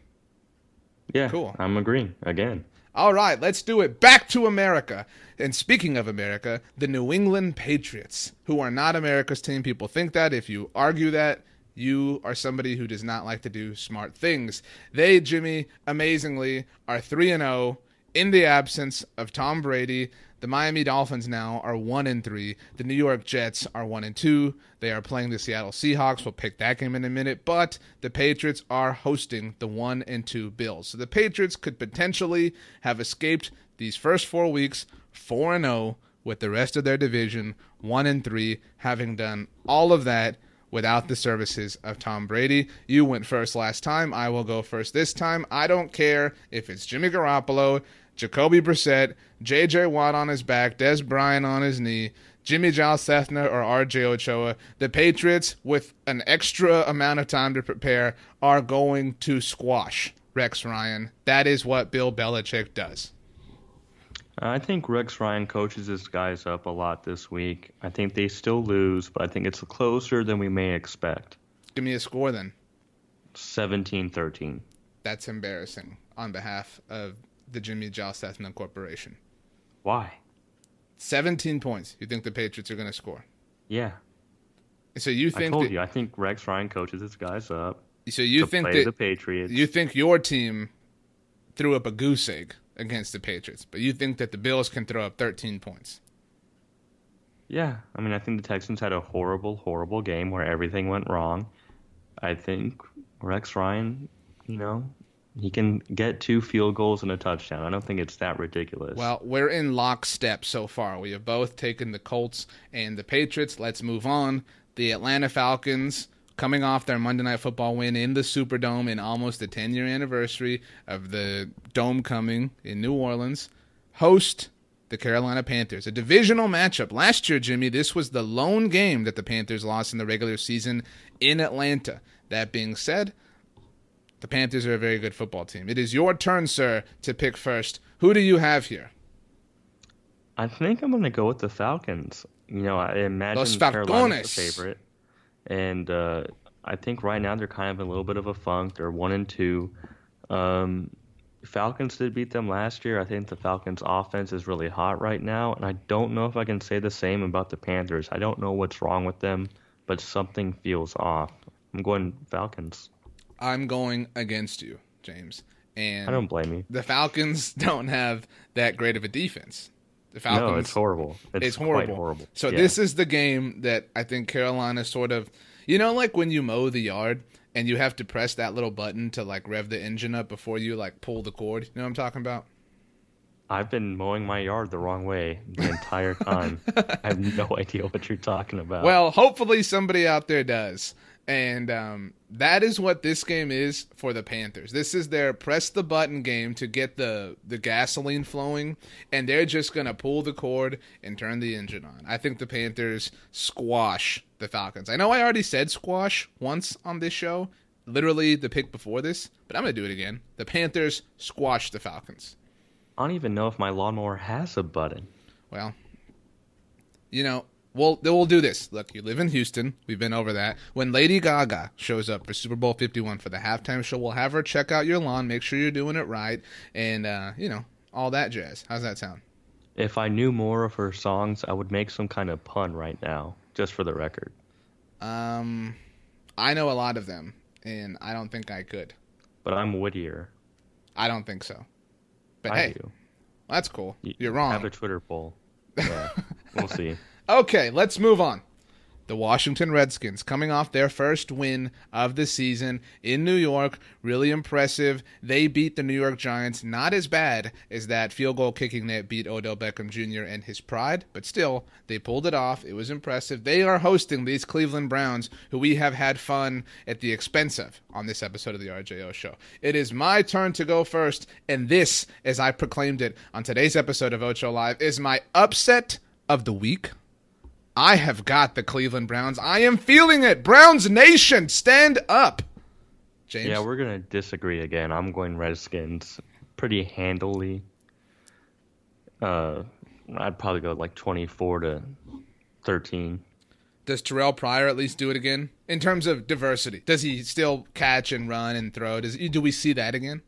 Yeah, Cool. I'm agreeing again. All right, let's do it. Back to America. And speaking of America, the New England Patriots, who are not America's team. People think that. If you argue that, you are somebody who does not like to do smart things. They, Jimmy, amazingly, are 3 and 0 in the absence of Tom Brady. The Miami Dolphins now are 1 and 3. The New York Jets are 1 and 2. They are playing the Seattle Seahawks. We'll pick that game in a minute, but the Patriots are hosting the 1 and 2 Bills. So the Patriots could potentially have escaped these first 4 weeks 4 and 0 with the rest of their division 1 and 3 having done all of that without the services of Tom Brady. You went first last time. I will go first this time. I don't care if it's Jimmy Garoppolo, Jacoby Brissett, J.J. Watt on his back, Dez Bryant on his knee, Jimmy Jal Sethna, or R.J. Ochoa. The Patriots, with an extra amount of time to prepare, are going to squash Rex Ryan. That is what Bill Belichick does. I think Rex Ryan coaches his guys up a lot this week. I think they still lose, but I think it's closer than we may expect. Give me a score then. 17-13. That's embarrassing on behalf of the Jimmy Sethna Corporation. Why? 17 points. You think the Patriots are going to score? Yeah, So you think I told that, you. I think Rex Ryan coaches his guys up so you think that the Patriots. you think your team threw up a goose egg against the Patriots, but you think that the Bills can throw up 13 points. Yeah, I mean, I think the Texans had a horrible, horrible game where everything went wrong. I think Rex Ryan, you know, he can get two field goals and a touchdown. I don't think it's that ridiculous. Well, we're in lockstep so far. We have both taken the Colts and the Patriots. Let's move on. The Atlanta Falcons coming off their Monday Night Football win in the Superdome in almost the 10 year anniversary of the dome coming in New Orleans, host the Carolina Panthers. A divisional matchup. Last year, Jimmy, this was the lone game that the Panthers lost in the regular season in Atlanta. That being said, the Panthers are a very good football team. It is your turn, sir, to pick first. Who do you have here? I think I'm going to go with the Falcons. You know, I imagine Los Carolina's favorite, and uh, I think right now they're kind of in a little bit of a funk. They're one and two. Um, Falcons did beat them last year. I think the Falcons' offense is really hot right now, and I don't know if I can say the same about the Panthers. I don't know what's wrong with them, but something feels off. I'm going Falcons. I'm going against you, James. And I don't blame you. the Falcons don't have that great of a defense. The Falcons No, it's horrible. It's, it's horrible. Quite horrible. So Yeah. this is the game that I think Carolina sort of, you know, like when you mow the yard and you have to press that little button to like rev the engine up before you like pull the cord. You know what I'm talking about? I've been mowing my yard the wrong way the entire time. I have no idea what you're talking about. Well, hopefully somebody out there does. And um, that is what this game is for the Panthers. This is their press the button game to get the, the gasoline flowing, and they're just going to pull the cord and turn the engine on. I think the Panthers squash the Falcons. I know I already said squash once on this show, literally the pick before this, but I'm going to do it again. The Panthers squash the Falcons. I don't even know if my lawnmower has a button. Well, you know, we'll we'll do this. Look, you live in Houston. We've been over that. When Lady Gaga shows up for Super Bowl Fifty One for the halftime show, we'll have her check out your lawn, make sure you're doing it right, and uh, you know all that jazz. How's that sound? If I knew more of her songs, I would make some kind of pun right now, just for the record. Um, I know a lot of them, and I don't think I could. But I'm wittier. I don't think so. But I hey, do. that's cool. You're wrong. Have a Twitter poll. Yeah, we'll see. Okay, let's move on. The Washington Redskins coming off their first win of the season in New York. Really impressive. They beat the New York Giants. Not as bad as that field goal kicking that beat Odell Beckham Jr. and his pride, but still, they pulled it off. It was impressive. They are hosting these Cleveland Browns, who we have had fun at the expense of on this episode of the RJO show. It is my turn to go first, and this, as I proclaimed it on today's episode of Ocho Live, is my upset of the week. I have got the Cleveland Browns. I am feeling it. Browns Nation, stand up. James. Yeah, we're gonna disagree again. I'm going Redskins pretty handily. Uh, I'd probably go like 24 to 13. Does Terrell Pryor at least do it again in terms of diversity? Does he still catch and run and throw? Does do we see that again?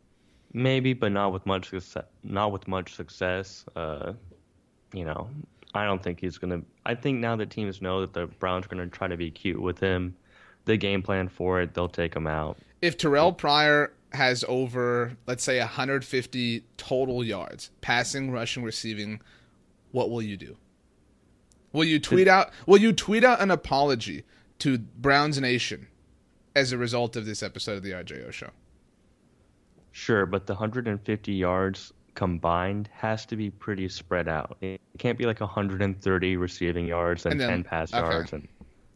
Maybe, but not with much success. Not with much success. Uh, you know, I don't think he's gonna. I think now that teams know that the Browns are gonna try to be cute with him, the game plan for it, they'll take him out. If Terrell Pryor has over, let's say, 150 total yards, passing, rushing, receiving, what will you do? Will you tweet out? Will you tweet out an apology to Browns Nation as a result of this episode of the RJO show? Sure, but the 150 yards combined has to be pretty spread out. It can't be like 130 receiving yards and, And then- 10 pass okay. yards and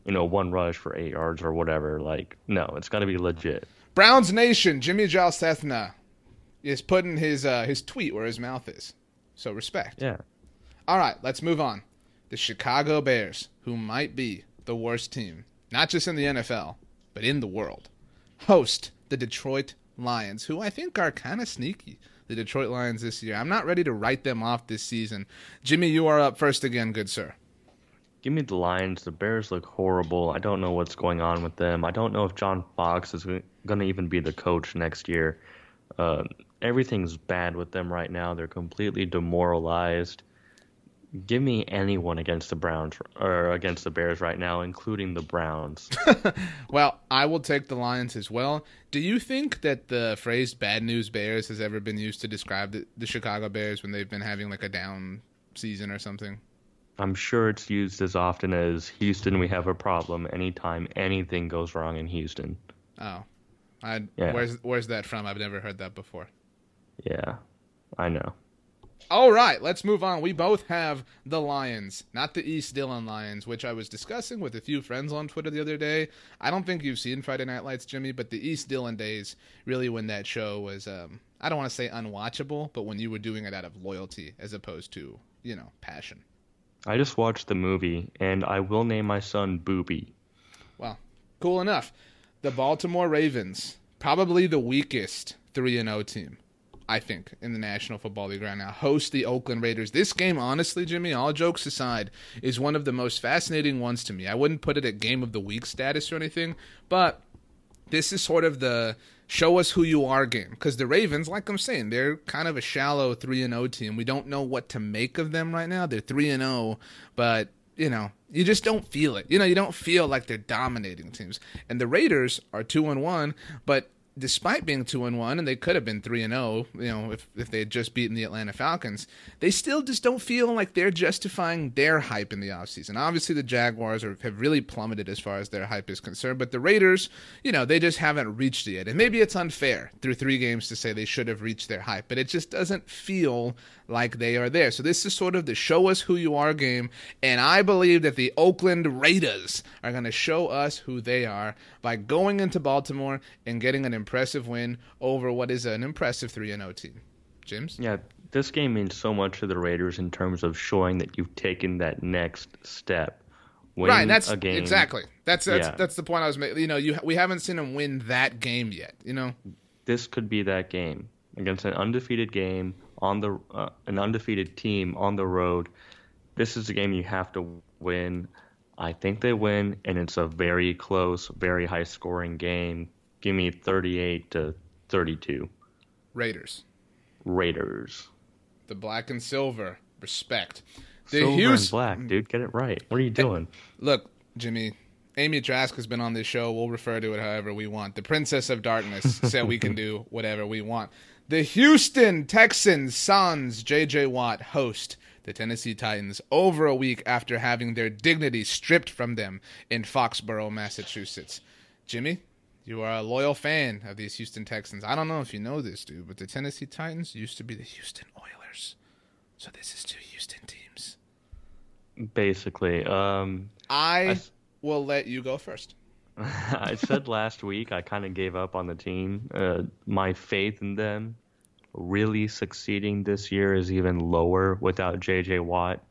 you know one rush for eight yards or whatever. Like, no, it's got to be legit. Browns Nation, Jimmy Jal Sethna is putting his uh, his tweet where his mouth is. So respect. Yeah. All right, let's move on. The Chicago Bears, who might be the worst team, not just in the NFL, but in the world, host the Detroit Lions, who I think are kind of sneaky. The Detroit Lions this year. I'm not ready to write them off this season. Jimmy, you are up first again, good sir. Give me the Lions. The Bears look horrible. I don't know what's going on with them. I don't know if John Fox is going to even be the coach next year. Uh, everything's bad with them right now. They're completely demoralized. Give me anyone against the Browns or against the Bears right now, including the Browns. Well, I will take the Lions as well. Do you think that the phrase "bad news Bears" has ever been used to describe the, the Chicago Bears when they've been having like a down season or something? I'm sure it's used as often as Houston. We have a problem anytime anything goes wrong in Houston. Oh, I Yeah. where's where's that from? I've never heard that before. Yeah, I know. All right, let's move on. We both have the Lions, not the East Dillon Lions, which I was discussing with a few friends on Twitter the other day. I don't think you've seen Friday Night Lights, Jimmy, but the East Dillon days, really when that show was, um, I don't want to say unwatchable, but when you were doing it out of loyalty as opposed to, you know, passion. I just watched the movie, and I will name my son Booby. Well, cool enough. The Baltimore Ravens, probably the weakest 3 0 team. I think, in the National Football League right now, host the Oakland Raiders. This game, honestly, Jimmy, all jokes aside, is one of the most fascinating ones to me. I wouldn't put it at game of the week status or anything, but this is sort of the show us who you are game because the Ravens, like I'm saying, they're kind of a shallow three and zero team. We don't know what to make of them right now. They're three and zero, but you know, you just don't feel it. You know, you don't feel like they're dominating teams. And the Raiders are two and one, but despite being two and one, and they could have been three and zero, you know, if if they had just beaten the Atlanta Falcons, they still just don't feel like they're justifying their hype in the offseason. Obviously, the Jaguars are, have really plummeted as far as their hype is concerned, but the Raiders, you know, they just haven't reached it yet. And maybe it's unfair through three games to say they should have reached their hype, but it just doesn't feel like they are there. So this is sort of the show us who you are game, and I believe that the Oakland Raiders are going to show us who they are by going into Baltimore and getting an impressive win over what is an impressive 3 0 team. James? Yeah, this game means so much to the Raiders in terms of showing that you've taken that next step. Win right, that's a game. exactly. That's that's Yeah. that's the point I was making. You know, you we haven't seen them win that game yet, you know. This could be that game against an undefeated game on the uh, an undefeated team on the road. This is a game you have to win. I think they win, and it's a very close, very high scoring game. Give me 38 to 32. Raiders, Raiders. the black and silver, respect. The Silver Hughes- and black, dude. Get it right. What are you doing? Look, Jimmy, Amy Trask has been on this show. We'll refer to it however we want. The Princess of Darkness said we can do whatever we want. The Houston Texans Suns JJ Watt host the Tennessee Titans over a week after having their dignity stripped from them in Foxborough, Massachusetts. Jimmy, you are a loyal fan of these Houston Texans. I don't know if you know this, dude, but the Tennessee Titans used to be the Houston Oilers. So this is two Houston teams. Basically, um, I s- will let you go first. I said last week I kind of gave up on the team. Uh, my faith in them really succeeding this year is even lower without J.J. Watt.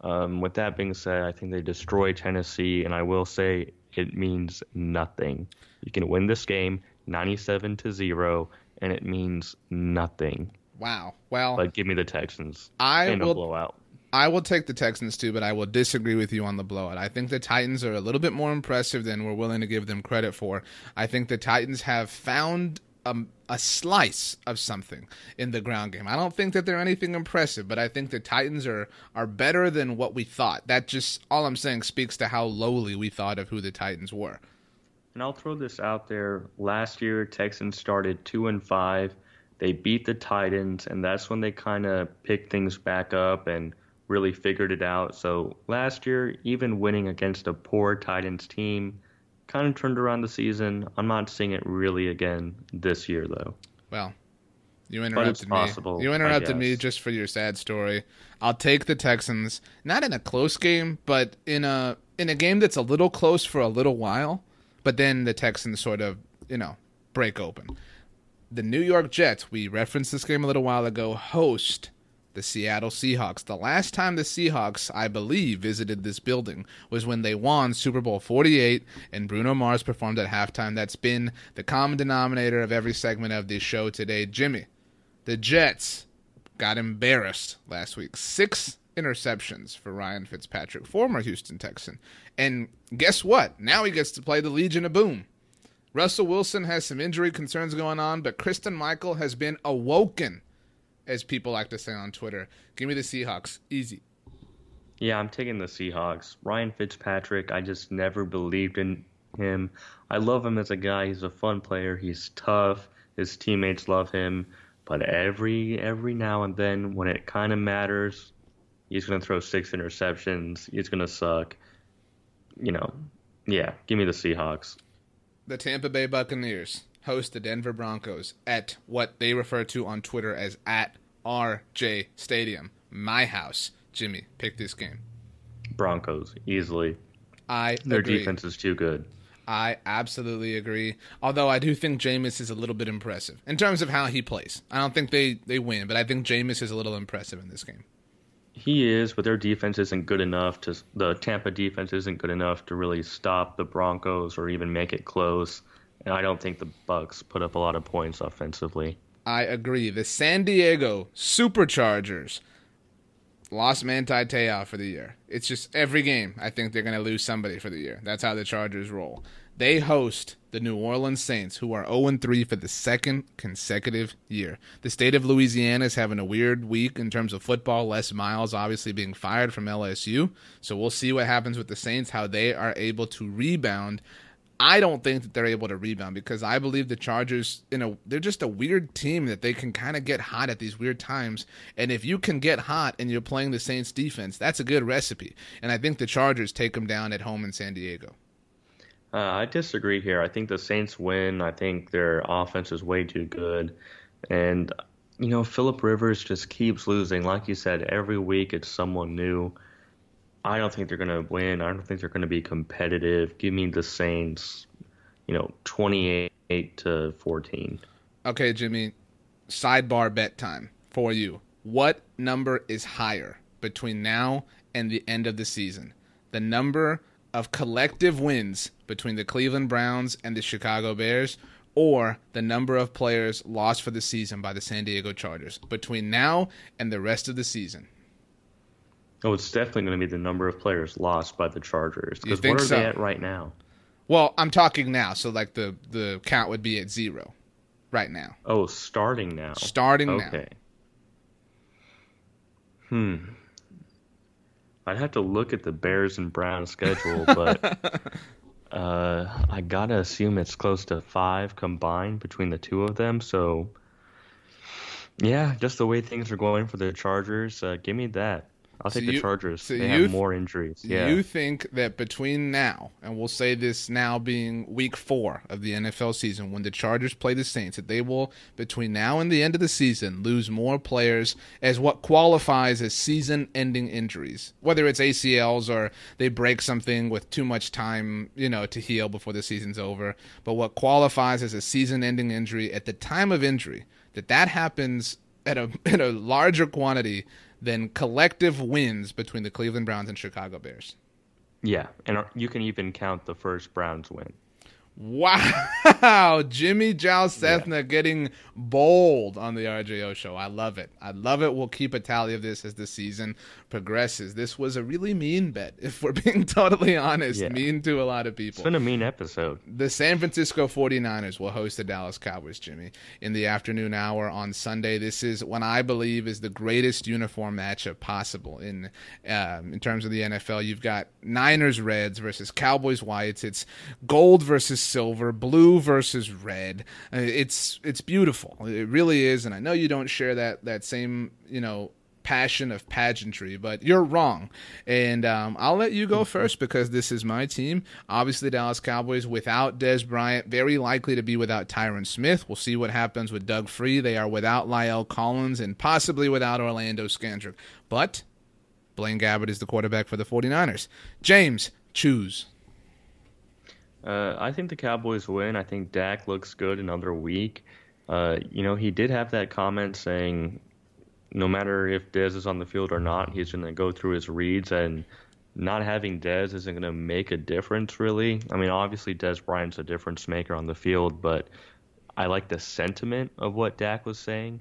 Um, with that being said, I think they destroy Tennessee, and I will say it means nothing. You can win this game 97 to 0, and it means nothing. Wow. Well, give me the Texans I in a will blowout. I will take the Texans too, but I will disagree with you on the blowout. I think the Titans are a little bit more impressive than we're willing to give them credit for. I think the Titans have found a, a slice of something in the ground game. I don't think that they're anything impressive, but I think the Titans are are better than what we thought. That just all I'm saying speaks to how lowly we thought of who the Titans were. And I'll throw this out there. Last year, Texans started two and five. They beat the Titans, and that's when they kind of picked things back up and really figured it out. So last year, even winning against a poor Titans team, kind of turned around the season. I'm not seeing it really again this year, though. Well, you interrupted me. possible, You interrupted me just for your sad story. I'll take the Texans, not in a close game, but in a in a game that's a little close for a little while, but then the Texans sort of, you know, break open. The New York Jets, we referenced this game a little while ago, host the Seattle Seahawks. The last time the Seahawks, I believe, visited this building was when they won Super Bowl 48 and Bruno Mars performed at halftime. That's been the common denominator of every segment of this show today. Jimmy, the Jets got embarrassed last week. Six interceptions for Ryan Fitzpatrick, former Houston Texan. And guess what? Now he gets to play the Legion of Boom. Russell Wilson has some injury concerns going on, but Christine Michael has been awoken, as people like to say on Twitter. Give me the Seahawks. Easy. Yeah, I'm taking the Seahawks. Ryan Fitzpatrick, I just never believed in him. I love him as a guy. He's a fun player. He's tough. His teammates love him. But every every now and then, when it kind of matters, he's gonna throw six interceptions. He's gonna suck. You know, yeah. Give me the Seahawks. The Tampa Bay Buccaneers host the Denver Broncos at what they refer to on Twitter as at RJ Stadium, my house. Jimmy, pick this game. Broncos easily. I Their agree. defense is too good. I absolutely agree. Although I do think Jameis is a little bit impressive in terms of how he plays. I don't think they, they win, but I think Jameis is a little impressive in this game. He is, but their defense isn't good enough to. The Tampa defense isn't good enough to really stop the Broncos or even make it close. And I don't think the Bucks put up a lot of points offensively. I agree. The San Diego Superchargers lost Manti Te'o for the year. It's just every game. I think they're going to lose somebody for the year. That's how the Chargers roll. They host the New Orleans Saints, who are 0 3 for the second consecutive year. The state of Louisiana is having a weird week in terms of football. Les Miles obviously being fired from LSU. So we'll see what happens with the Saints, how they are able to rebound. I don't think that they're able to rebound because I believe the Chargers, you know, they're just a weird team that they can kind of get hot at these weird times. And if you can get hot and you're playing the Saints defense, that's a good recipe. And I think the Chargers take them down at home in San Diego. Uh, I disagree here. I think the Saints win. I think their offense is way too good. And, you know, Philip Rivers just keeps losing. Like you said, every week it's someone new. I don't think they're going to win. I don't think they're going to be competitive. Give me the Saints, you know, 28 to 14. Okay, Jimmy, sidebar bet time for you. What number is higher between now and the end of the season? The number of collective wins between the Cleveland Browns and the Chicago Bears, or the number of players lost for the season by the San Diego Chargers between now and the rest of the season? Oh, it's definitely going to be the number of players lost by the Chargers. Because what are so? they at right now? Well, I'm talking now, so like the the count would be at zero right now, Oh, starting now. starting now. Okay. Hmm. I'd have to look at the Bears and Browns schedule, but uh, I gotta assume it's close to five combined between the two of them. So, yeah, just the way things are going for the Chargers, uh, give me that. I'll So take you- the Chargers. so they have more injuries. Yeah. You think that between now, and we'll say this now being week four of the NFL season, when the Chargers play the Saints, that they will, between now and the end of the season, lose more players as what qualifies as season ending injuries, whether it's ACLs or they break something with too much time, you know, to heal before the season's over. But what qualifies as a season ending injury at the time of injury, that that happens at a, at a larger quantity than collective wins between the Cleveland Browns and Chicago Bears. yeah, and you can even count the first Browns win. Wow, Jimmy Jal Sethna getting bold on the RJO show. I love it. I love it. We'll keep a tally of this as the season progresses. This was a really mean bet, if we're being totally honest. Yeah. Mean to a lot of people. It's been a mean episode. The San Francisco 49ers will host the Dallas Cowboys, Jimmy, in the afternoon hour on Sunday. This is what I believe is the greatest uniform matchup possible in um, in terms of the NFL. You've got Niners Reds versus Cowboys Whites. It's gold versus silver, blue versus red. Uh, It's it's beautiful. It really is, and I know you don't share that that same you know passion of pageantry, but you're wrong. And um, I'll let you go first because this is my team. Obviously, Dallas Cowboys without Dez Bryant, very likely to be without Tyron Smith. We'll see what happens with Doug Free. They are without La'el Collins and possibly without Orlando Scandrick. But Blaine Gabbert is the quarterback for the 49ers. James, choose. Uh, I think the Cowboys win. I think Dak looks good another week. Uh, you know, he did have that comment saying no matter if Dez is on the field or not, he's going to go through his reads, and not having Dez isn't going to make a difference, really. I mean, obviously, Dez Bryant's a difference maker on the field, but I like the sentiment of what Dak was saying.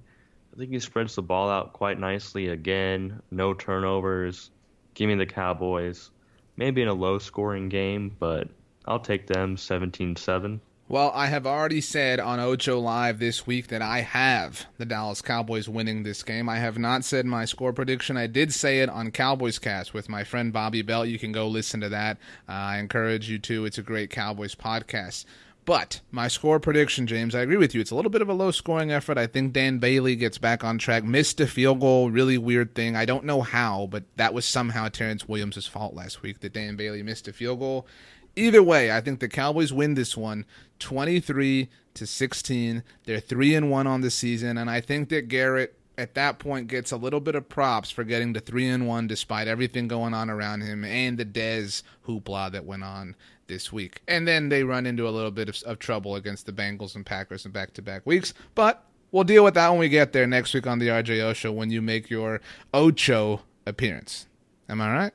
I think he spreads the ball out quite nicely again. No turnovers. Give me the Cowboys. Maybe in a low scoring game, but I'll take them 17 7. Well, I have already said on Ocho Live this week that I have the Dallas Cowboys winning this game. I have not said my score prediction. I did say it on Cowboys Cast with my friend Bobby Bell. You can go listen to that. Uh, I encourage you to. It's a great Cowboys podcast. But my score prediction, James, I agree with you. It's a little bit of a low scoring effort. I think Dan Bailey gets back on track. Missed a field goal, really weird thing. I don't know how, but that was somehow Terrence Williams' fault last week that Dan Bailey missed a field goal. Either way, I think the Cowboys win this one 23 to 16. They're 3 and 1 on the season and I think that Garrett at that point gets a little bit of props for getting to three and one despite everything going on around him and the Dez hoopla that went on this week. And then they run into a little bit of, of trouble against the Bengals and Packers in back to back weeks. But we'll deal with that when we get there next week on the RJO show when you make your Ocho appearance. Am I right?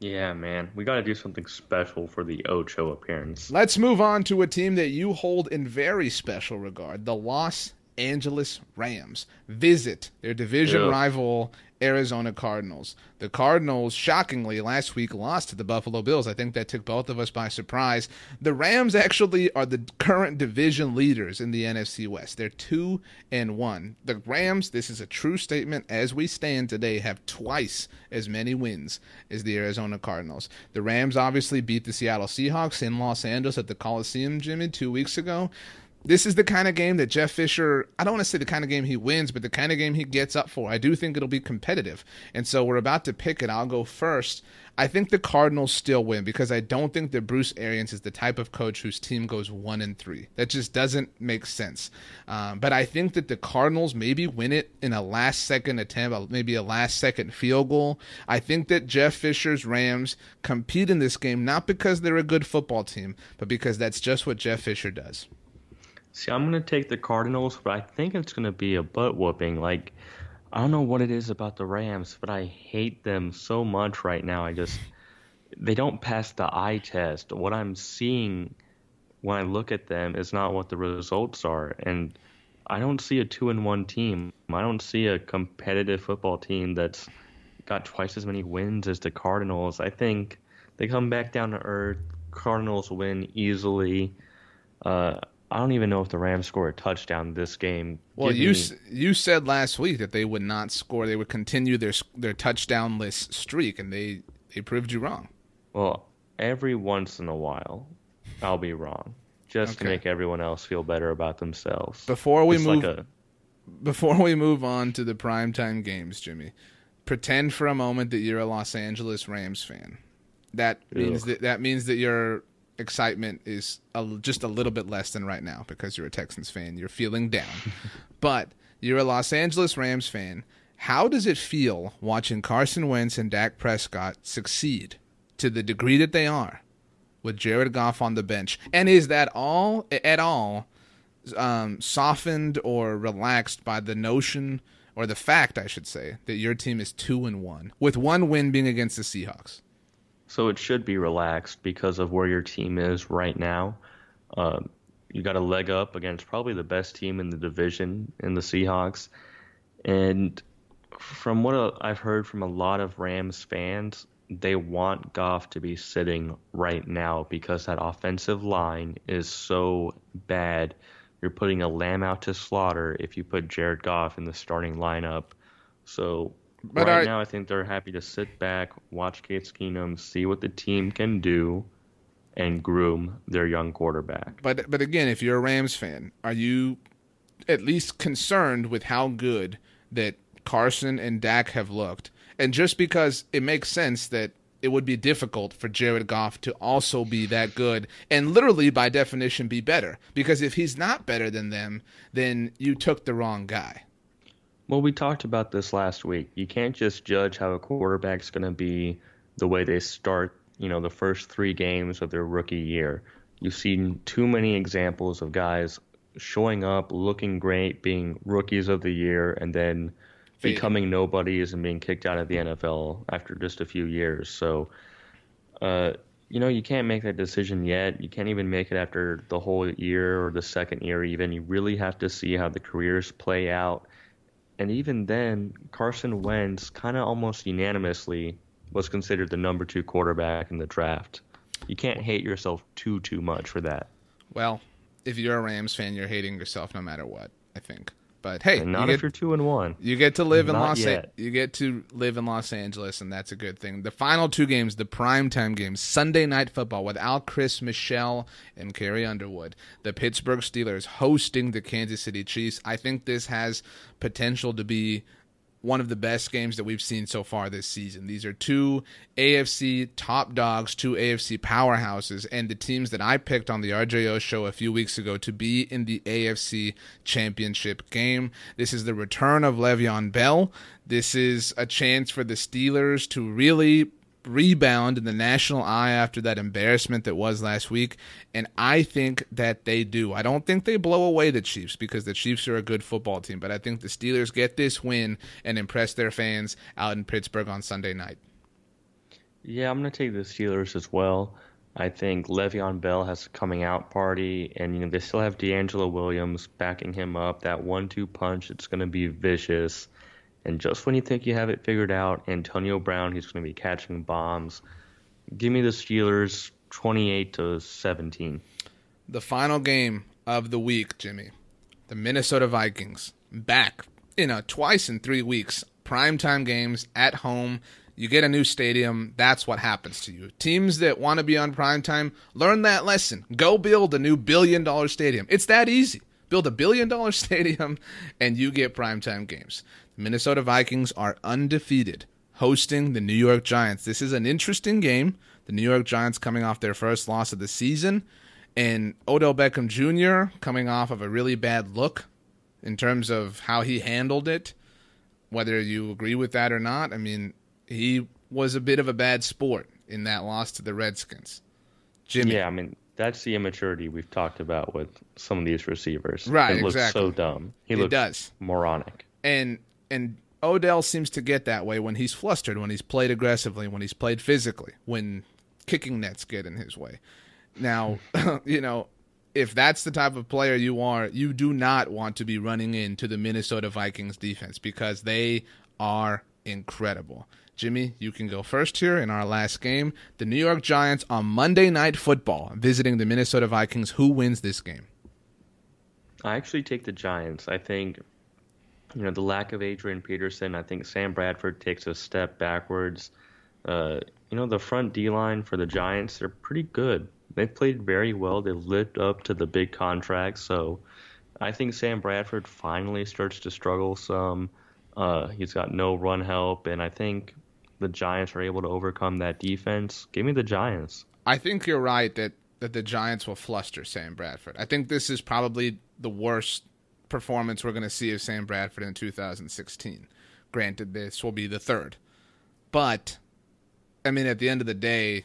Yeah, man. We got to do something special for the Ocho appearance. Let's move on to a team that you hold in very special regard the Los Angeles Rams visit their division rival Arizona Cardinals. The Cardinals, shockingly, last week lost to the Buffalo Bills. I think that took both of us by surprise. The Rams actually are the current division leaders in the NFC West. They're two and one. The Rams, this is a true statement, as we stand today, have twice as many wins as the Arizona Cardinals. The Rams obviously beat the Seattle Seahawks in Los Angeles at the Coliseum, Jimmy, two weeks ago this is the kind of game that Jeff Fisher, I don't want to say the kind of game he wins, but the kind of game he gets up for. I do think it'll be competitive. And so we're about to pick it. I'll go first. I think the Cardinals still win because I don't think that Bruce Arians is the type of coach whose team goes one and three. That just doesn't make sense. Um, but I think that the Cardinals maybe win it in a last second attempt, maybe a last second field goal. I think that Jeff Fisher's Rams compete in this game not because they're a good football team, but because that's just what Jeff Fisher does. See, I'm going to take the Cardinals, but I think it's going to be a butt whooping. Like, I don't know what it is about the Rams, but I hate them so much right now. I just, they don't pass the eye test. What I'm seeing when I look at them is not what the results are. And I don't see a two and one team. I don't see a competitive football team that's got twice as many wins as the Cardinals. I think they come back down to earth. Cardinals win easily. Uh, I don't even know if the Rams score a touchdown this game. Well, Give you me- you said last week that they would not score; they would continue their their touchdownless streak, and they they proved you wrong. well, every once in a while, I'll be wrong, just to make everyone else feel better about themselves. Before we It's move, like a before we move on to the primetime games, Jimmy, pretend for a moment that you're a Los Angeles Rams fan. That means Ugh. that that means that your excitement is a, just a little bit less than right now because you're a Texans fan. You're feeling down, but you're a Los Angeles Rams fan. How does it feel watching Carson Wentz and Dak Prescott succeed to the degree that they are with Jared Goff on the bench? And is that all at all um, softened or relaxed by the notion or the fact, I should say, that your team is two and one, with one win being against the Seahawks? So it should be relaxed because of where your team is right now. Um, you got a leg up against probably the best team in the division in the Seahawks. And from what uh, I've heard from a lot of Rams fans, they want Goff to be sitting right now because that offensive line is so bad. You're putting a lamb out to slaughter if you put Jared Goff in the starting lineup. So But right are- now, I think they're happy to sit back, watch Case Keenum, see what the team can do, and groom their young quarterback. But but again, if you're a Rams fan, are you at least concerned with how good that Carson and Dak have looked? And just because it makes sense that it would be difficult for Jared Goff to also be that good and literally by definition be better because if he's not better than them, then you took the wrong guy. Well, we talked about this last week. You can't just judge how a quarterback's going to be the way they start, you know, the first three games of their rookie year. You've seen too many examples of guys showing up, looking great, being rookies of the year, and then Fading. becoming nobodies and being kicked out of the NFL after just a few years. So, uh, you know, you can't make that decision yet. You can't even make it after the whole year or the second year, even. You really have to see how the careers play out. And even then, Carson Wentz kind of almost unanimously was considered the number two quarterback in the draft. You can't hate yourself too, too much for that. Well, if you're a Rams fan, you're hating yourself no matter what, I think. But hey, And not you if get- you're two and one. You get to live in Los yet. you get to live in Los Angeles, and that's a good thing. The final two games, the primetime games, Sunday night football without Chris Michelle and Carrie Underwood. The Pittsburgh Steelers hosting the Kansas City Chiefs. I think this has potential to be one of the best games that we've seen so far this season. These are two AFC top dogs, two AFC powerhouses, and the teams that I picked on the RJO show a few weeks ago to be in the AFC championship game. This is the return of Le'Veon Bell. This is a chance for the Steelers to really rebound in the national eye after that embarrassment that was last week. And I think that they do. I don't think they blow away the Chiefs because the Chiefs are a good football team, but I think the Steelers get this win and impress their fans out in Pittsburgh on Sunday night. Yeah, I'm going to take the Steelers as well. I think Le'Veon Bell has a coming out party, and you know they still have DeAngelo Williams backing him up. That one-two punch, it's going to be vicious. And just when you think you have it figured out, Antonio Brown, he's going to be catching bombs. Give me the Steelers 28 to 17. The final game of the week, Jimmy. The Minnesota Vikings back, you know, twice in three weeks. Primetime games at home. You get a new stadium. That's what happens to you. Teams that want to be on primetime, learn that lesson. Go build a new billion dollar stadium. It's that easy. Build a billion dollar stadium and you get primetime games. Minnesota Vikings are undefeated, hosting the New York Giants. This is an interesting game. The New York Giants coming off their first loss of the season, and Odell Beckham Jr. coming off of a really bad look in terms of how he handled it. Whether you agree with that or not, I mean, he was a bit of a bad sport in that loss to the Redskins. Jimmy. Yeah, I mean, that's the immaturity we've talked about with some of these receivers. Right, It looks exactly. so dumb. He It looks does. moronic. and and Odell seems to get that way when he's flustered, when he's played aggressively, when he's played physically, when kicking nets get in his way. Now, you know, if that's the type of player you are, you do not want to be running into the Minnesota Vikings defense because they are incredible. Jimmy, you can go first here in our last game. The New York Giants on Monday Night Football visiting the Minnesota Vikings. Who wins this game? I actually take the Giants. I think, you know, the lack of Adrian Peterson, I think Sam Bradford takes a step backwards. Uh, you know, the front D line for the Giants, they're pretty good. They played very well. They lived up to the big contract. So I think Sam Bradford finally starts to struggle some. Uh, he's got no run help, and I think the Giants are able to overcome that defense. Give me the Giants. I think you're right that that the Giants will fluster Sam Bradford. I think this is probably the worst performance we're going to see of Sam Bradford in 2016. Granted, this will be the third, but I mean, at the end of the day,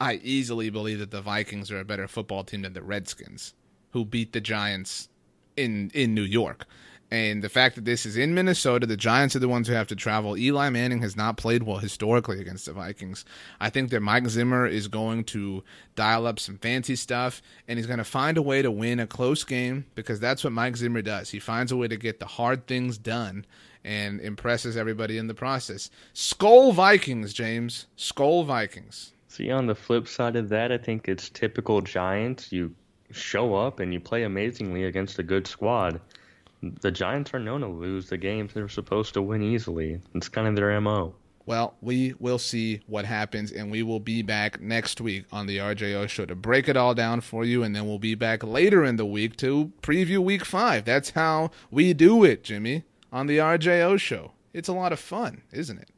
I easily believe that the Vikings are a better football team than the Redskins, who beat the Giants in in New York. And the fact that this is in Minnesota, the Giants are the ones who have to travel. Eli Manning has not played well historically against the Vikings. I think that Mike Zimmer is going to dial up some fancy stuff and he's going to find a way to win a close game because that's what Mike Zimmer does. He finds a way to get the hard things done and impresses everybody in the process. Skol Vikings, James. Skol Vikings. See, on the flip side of that, I think it's typical Giants. You show up and you play amazingly against a good squad. The Giants are known to lose the games they're supposed to win easily. It's kind of their MO. Well, we will see what happens, and we will be back next week on the RJO show to break it all down for you, and then we'll be back later in the week to preview week five. That's how we do it, Jimmy, on the RJO show. It's a lot of fun, isn't it?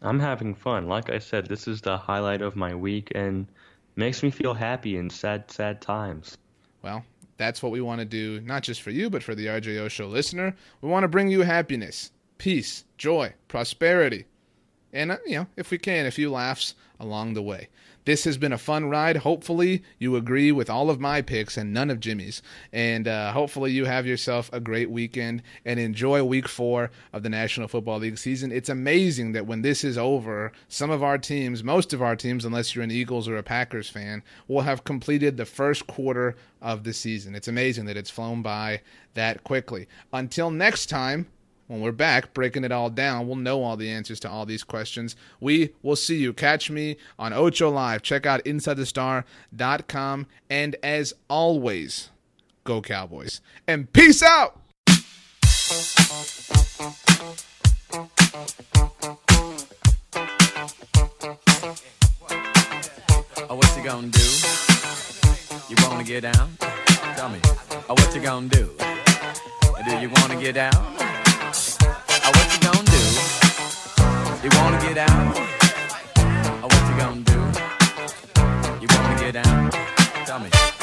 I'm having fun. Like I said, this is the highlight of my week and makes me feel happy in sad, sad times. Well, that's what we want to do, not just for you, but for the RJO show listener. We want to bring you happiness, peace, joy, prosperity, and, uh, you know, if we can, a few laughs along the way. This has been a fun ride. Hopefully, you agree with all of my picks and none of Jimmy's. And uh, hopefully, you have yourself a great weekend and enjoy week four of the National Football League season. It's amazing that when this is over, some of our teams, most of our teams, unless you're an Eagles or a Packers fan, will have completed the first quarter of the season. It's amazing that it's flown by that quickly. Until next time, when we're back breaking it all down, we'll know all the answers to all these questions. We will see you. Catch me on Ocho Live. Check out InsideTheStar.com. And as always, go Cowboys. And peace out! Oh, what you gonna do? You wanna get down? Tell me. Oh, what you gonna do? Do you wanna get down? Oh, what you gonna do? You wanna get out? Oh, what you gonna do? You wanna get out? Tell me.